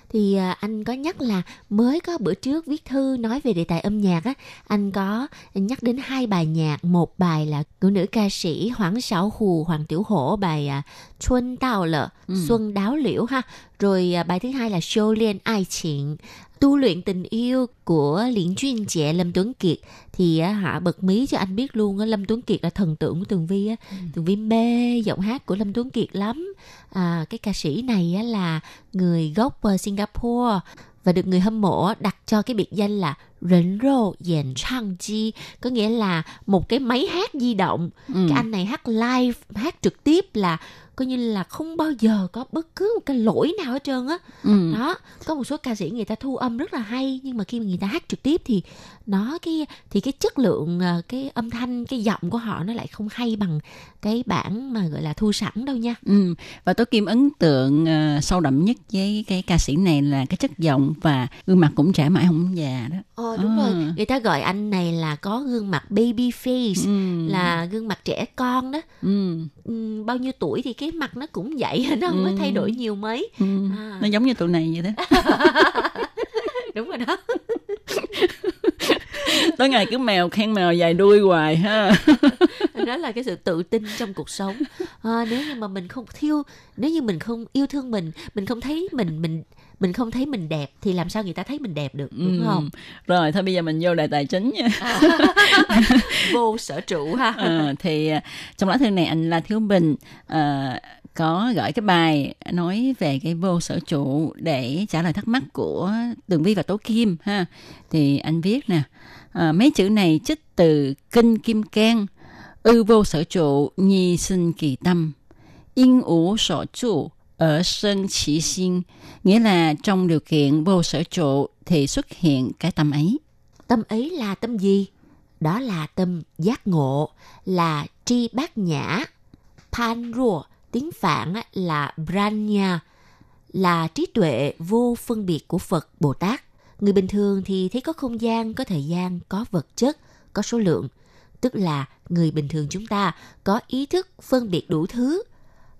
thì à, anh có nhắc là mới có bữa trước viết thư nói về đề tài âm nhạc á anh có nhắc đến hai bài nhạc một bài là của nữ ca sĩ Hoàng Sáu Hù Hoàng Tiểu Hổ bài à, Xuân Tao Lợ ừ. Xuân Đáo Liễu ha rồi à, bài thứ hai là Show Liên Ai Chuyện. Tu luyện tình yêu của Liễn Chuyên Trẻ Lâm Tuấn Kiệt. Thì hạ bật mí cho anh biết luôn á Lâm Tuấn Kiệt là thần tượng của Tường Vi á. Ừ. Tường Vi mê giọng hát của Lâm Tuấn Kiệt lắm. À, cái ca sĩ này á là người gốc uh, Singapore. Và được người hâm mộ đặt cho cái biệt danh là rỉnh rô dàn trang chi. Có nghĩa là một cái máy hát di động. Ừ. cái anh này hát live hát trực tiếp là coi như là không bao giờ có bất cứ một cái lỗi nào hết trơn á ừ. đó có một số ca sĩ người ta thu âm rất là hay nhưng mà khi mà người ta hát trực tiếp thì nó cái thì cái chất lượng ờ, cái âm thanh cái giọng của họ nó lại không hay bằng cái bản mà gọi là thu sẵn đâu nha ừ. và tôi kim ấn tượng uh, sâu đậm nhất với cái ca sĩ này là cái chất giọng và gương mặt cũng trẻ mãi không già đó ờ đúng à. rồi người ta gọi anh này là có gương mặt baby face ừ. là gương mặt trẻ con đó ừ. Ừ, bao nhiêu tuổi thì cái mặt nó cũng vậy nó không ừ. có thay đổi nhiều mấy ừ. à. nó giống như tụi này vậy đó đúng rồi đó tối ngày cứ mèo khen mèo dài đuôi hoài ha đó là cái sự tự tin trong cuộc sống à, nếu như mà mình không thiêu nếu như mình không yêu thương mình mình không thấy mình mình mình không thấy mình đẹp thì làm sao người ta thấy mình đẹp được đúng ừ. không? Rồi thôi bây giờ mình vô đề tài chính nha. Vô sở trụ ha. À, thì à, trong lá thư này anh là thiếu bình à, có gửi cái bài nói về cái vô sở trụ để trả lời thắc mắc của Tường Vi và Tố Kim ha. Thì anh viết nè, à, mấy chữ này trích từ Kinh Kim Cang, ư vô sở trụ, nhi sinh kỳ tâm, yên ủ sở trụ, ở sân chỉ sinh, nghĩa là trong điều kiện vô sở trụ thì xuất hiện cái tâm ấy. Tâm ấy là tâm gì? Đó là tâm giác ngộ, là tri bát nhã, pan rùa, tiếng Phạn là Branya, là trí tuệ vô phân biệt của Phật Bồ Tát. Người bình thường thì thấy có không gian, có thời gian, có vật chất, có số lượng. Tức là người bình thường chúng ta có ý thức phân biệt đủ thứ.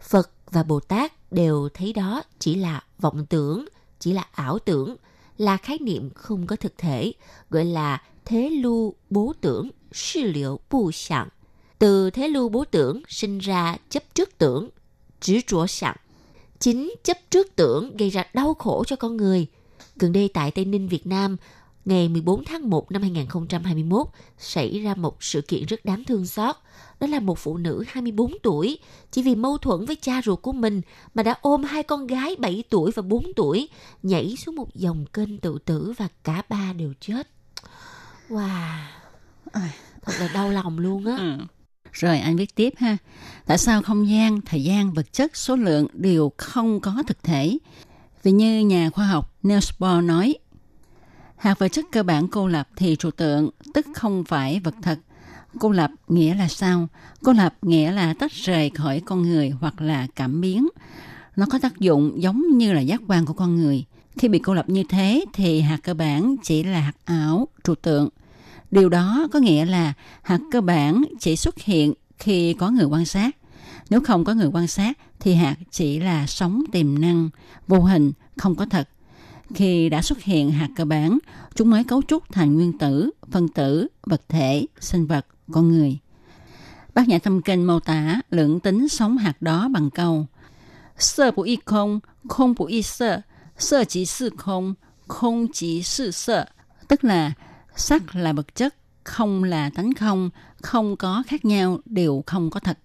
Phật và Bồ Tát đều thấy đó chỉ là vọng tưởng, chỉ là ảo tưởng, là khái niệm không có thực thể, gọi là thế lưu bố tưởng, sư liệu bù sẵn. Từ thế lưu bố tưởng sinh ra chấp trước tưởng, chỉ trúa sẵn. Chính chấp trước tưởng gây ra đau khổ cho con người. Gần đây tại Tây Ninh, Việt Nam, ngày 14 tháng 1 năm 2021 xảy ra một sự kiện rất đáng thương xót. Đó là một phụ nữ 24 tuổi, chỉ vì mâu thuẫn với cha ruột của mình mà đã ôm hai con gái 7 tuổi và 4 tuổi, nhảy xuống một dòng kênh tự tử và cả ba đều chết. Wow, thật là đau lòng luôn á. Ừ. Rồi anh viết tiếp ha. Tại sao không gian, thời gian, vật chất, số lượng đều không có thực thể? Vì như nhà khoa học Niels Bohr nói, hạt vật chất cơ bản cô lập thì trụ tượng, tức không phải vật thật. Cô lập nghĩa là sao? Cô lập nghĩa là tách rời khỏi con người hoặc là cảm biến. Nó có tác dụng giống như là giác quan của con người. Khi bị cô lập như thế thì hạt cơ bản chỉ là hạt ảo, trụ tượng – Điều đó có nghĩa là hạt cơ bản chỉ xuất hiện khi có người quan sát. Nếu không có người quan sát thì hạt chỉ là sóng tiềm năng, vô hình, không có thật. Khi đã xuất hiện hạt cơ bản, chúng mới cấu trúc thành nguyên tử, phân tử, vật thể, sinh vật, con người. Bác nhà tâm kinh mô tả lượng tính sóng hạt đó bằng câu Sơ bù y không, không bù y sơ, sơ chỉ sư không, không chỉ sư sơ. Tức là sắc là vật chất, không là tánh không, không có khác nhau, đều không có thật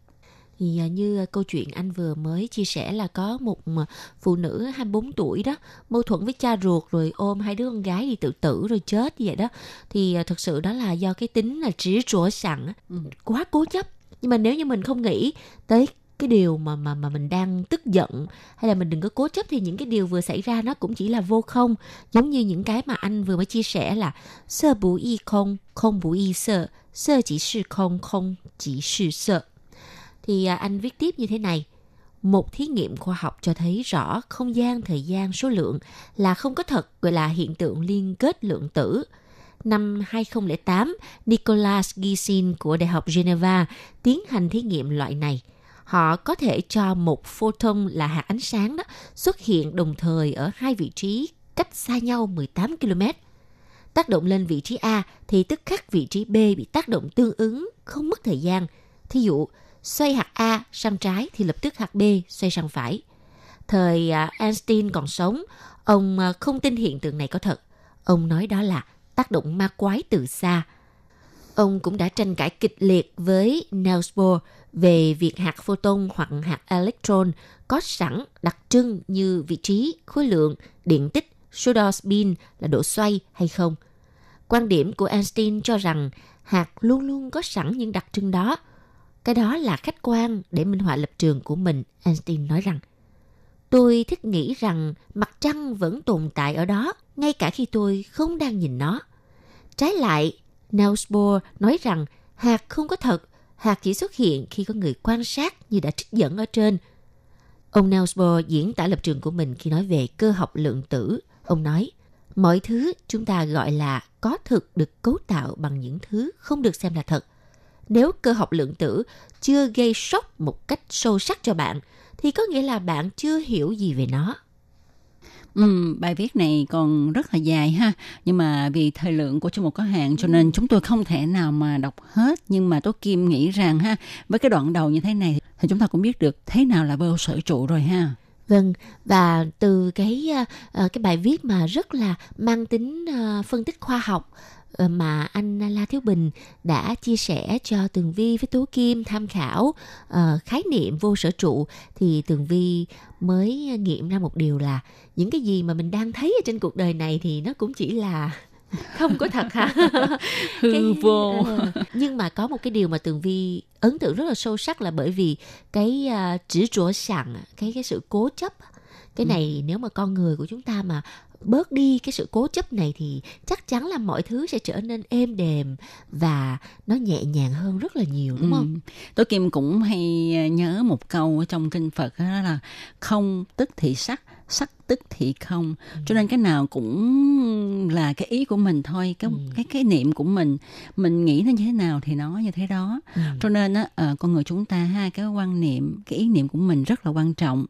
thì à, như à, câu chuyện anh vừa mới chia sẻ là có một mà phụ nữ 24 tuổi đó mâu thuẫn với cha ruột rồi ôm hai đứa con gái đi tự tử rồi chết như vậy đó. Thì à, thực sự đó là do cái tính là trí rủa sẵn á, quá cố chấp. Nhưng mà nếu như mình không nghĩ tới cái điều mà mà mà mình đang tức giận hay là mình đừng có cố chấp thì những cái điều vừa xảy ra nó cũng chỉ là vô không. Giống như những cái mà anh vừa mới chia sẻ là sơ bù y không không bù y sơ sơ chỉ sư không không chỉ sư sơ thì à, anh viết tiếp như thế này một thí nghiệm khoa học cho thấy rõ không gian, thời gian, số lượng là không có thật gọi là hiện tượng liên kết lượng tử. Năm 2008, nicolas Gisin của Đại học Geneva tiến hành thí nghiệm loại này. Họ có thể cho một photon là hạt ánh sáng đó xuất hiện đồng thời ở hai vị trí cách xa nhau 18 km. Tác động lên vị trí A thì tức khắc vị trí B bị tác động tương ứng, không mất thời gian. Thí dụ, xoay hạt A sang trái thì lập tức hạt B xoay sang phải. Thời à, Einstein còn sống, ông à, không tin hiện tượng này có thật. Ông nói đó là tác động ma quái từ xa. Ông cũng đã tranh cãi kịch liệt với Niels Bohr về việc hạt photon hoặc hạt electron có sẵn đặc trưng như vị trí, khối lượng, điện tích, số đo spin là độ xoay hay không. Quan điểm của Einstein cho rằng hạt luôn luôn có sẵn những đặc trưng đó. Cái đó là khách quan để minh họa lập trường của mình, Einstein nói rằng. Tôi thích nghĩ rằng mặt trăng vẫn tồn tại ở đó, ngay cả khi tôi không đang nhìn nó. Trái lại, Niels Bohr nói rằng hạt không có thật, hạt chỉ xuất hiện khi có người quan sát như đã trích dẫn ở trên. Ông Niels Bohr diễn tả lập trường của mình khi nói về cơ học lượng tử. Ông nói, mọi thứ chúng ta gọi là có thực được cấu tạo bằng những thứ không được xem là thật. Nếu cơ học lượng tử chưa gây sốc một cách sâu sắc cho bạn, thì có nghĩa là bạn chưa hiểu gì về nó. Ừ, bài viết này còn rất là dài ha. Nhưng mà vì thời lượng của chương mục có hạn cho nên chúng tôi không thể nào mà đọc hết. Nhưng mà Tố Kim nghĩ rằng ha với cái đoạn đầu như thế này thì chúng ta cũng biết được thế nào là vô sở trụ rồi ha. Vâng, và từ cái uh, cái bài viết mà rất là mang tính uh, phân tích khoa học mà anh La Thiếu Bình đã chia sẻ cho Tường Vi với Tố Kim tham khảo uh, khái niệm vô sở trụ. Thì Tường Vi mới nghiệm ra một điều là những cái gì mà mình đang thấy ở trên cuộc đời này thì nó cũng chỉ là không có thật hả hư vô. ờ, nhưng mà có một cái điều mà tường vi ấn tượng rất là sâu sắc là bởi vì cái uh, chỉ rủa sẵn cái cái sự cố chấp cái này nếu mà con người của chúng ta mà bớt đi cái sự cố chấp này thì chắc chắn là mọi thứ sẽ trở nên êm đềm và nó nhẹ nhàng hơn rất là nhiều đúng không? Ừ. Tố Kim cũng hay nhớ một câu ở trong kinh Phật đó là không tức thị sắc, sắc tức thị không. Ừ. Cho nên cái nào cũng là cái ý của mình thôi, cái Ừ. cái cái niệm của mình, mình nghĩ nó như thế nào thì nó như thế đó. Ừ. Cho nên á ờ, con người chúng ta ha cái quan niệm, cái ý niệm của mình rất là quan trọng.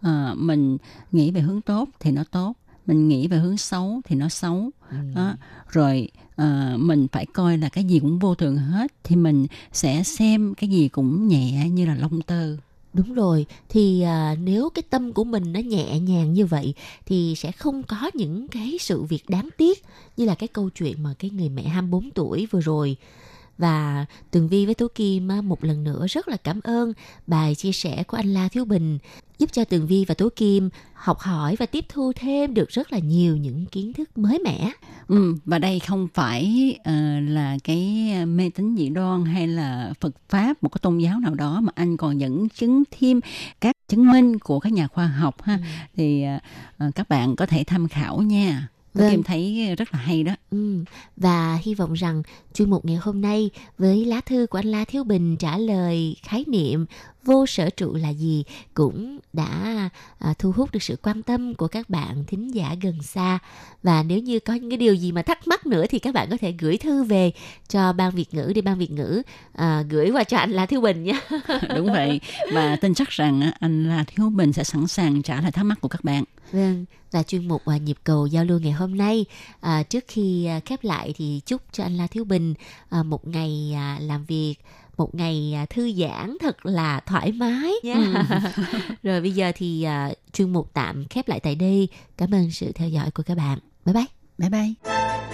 Ờ, mình nghĩ về hướng tốt thì nó tốt mình nghĩ về hướng xấu thì nó xấu Ừ. đó. rồi ờ, mình phải coi là cái gì cũng vô thường hết thì mình sẽ xem cái gì cũng nhẹ như là lông tơ Đúng rồi, thì à, nếu cái tâm của mình nó nhẹ nhàng như vậy thì sẽ không có những cái sự việc đáng tiếc như là cái câu chuyện mà cái người mẹ 24 tuổi vừa rồi. Và Tường Vi với Tố Kim một lần nữa rất là cảm ơn bài chia sẻ của anh La Thiếu Bình giúp cho Tường Vi và Tố Kim học hỏi và tiếp thu thêm được rất là nhiều những kiến thức mới mẻ. ừ, và đây không phải ờ, là cái mê tín dị đoan hay là Phật pháp một cái tôn giáo nào đó mà anh còn dẫn chứng thêm các chứng minh của các nhà khoa học ha. Thì ờ, ờ, các bạn có thể tham khảo nha Vâng. Kim thấy rất là hay đó Ừ, và hy vọng rằng chuyên mục ngày hôm nay với lá thư của anh La Thiếu Bình trả lời khái niệm vô sở trụ là gì cũng đã à, thu hút được sự quan tâm của các bạn thính giả gần xa và nếu như có những cái điều gì mà thắc mắc nữa thì các bạn có thể gửi thư về cho ban Việt ngữ để ban Việt ngữ à, gửi qua cho anh là Thiếu Bình nhé. Đúng vậy. Và tin chắc rằng anh là Thiếu Bình sẽ sẵn sàng trả lời thắc mắc của các bạn. Vâng, và chuyên mục à, nhịp cầu giao lưu ngày hôm nay à, trước khi à, khép lại thì chúc cho anh La Thiếu Bình à, một ngày à, làm việc một ngày à, thư giãn thật là thoải mái nhé. Rồi bây giờ thì à, chuyên mục tạm khép lại tại đây. Cảm ơn sự theo dõi của các bạn. Bye bye. Bye bye.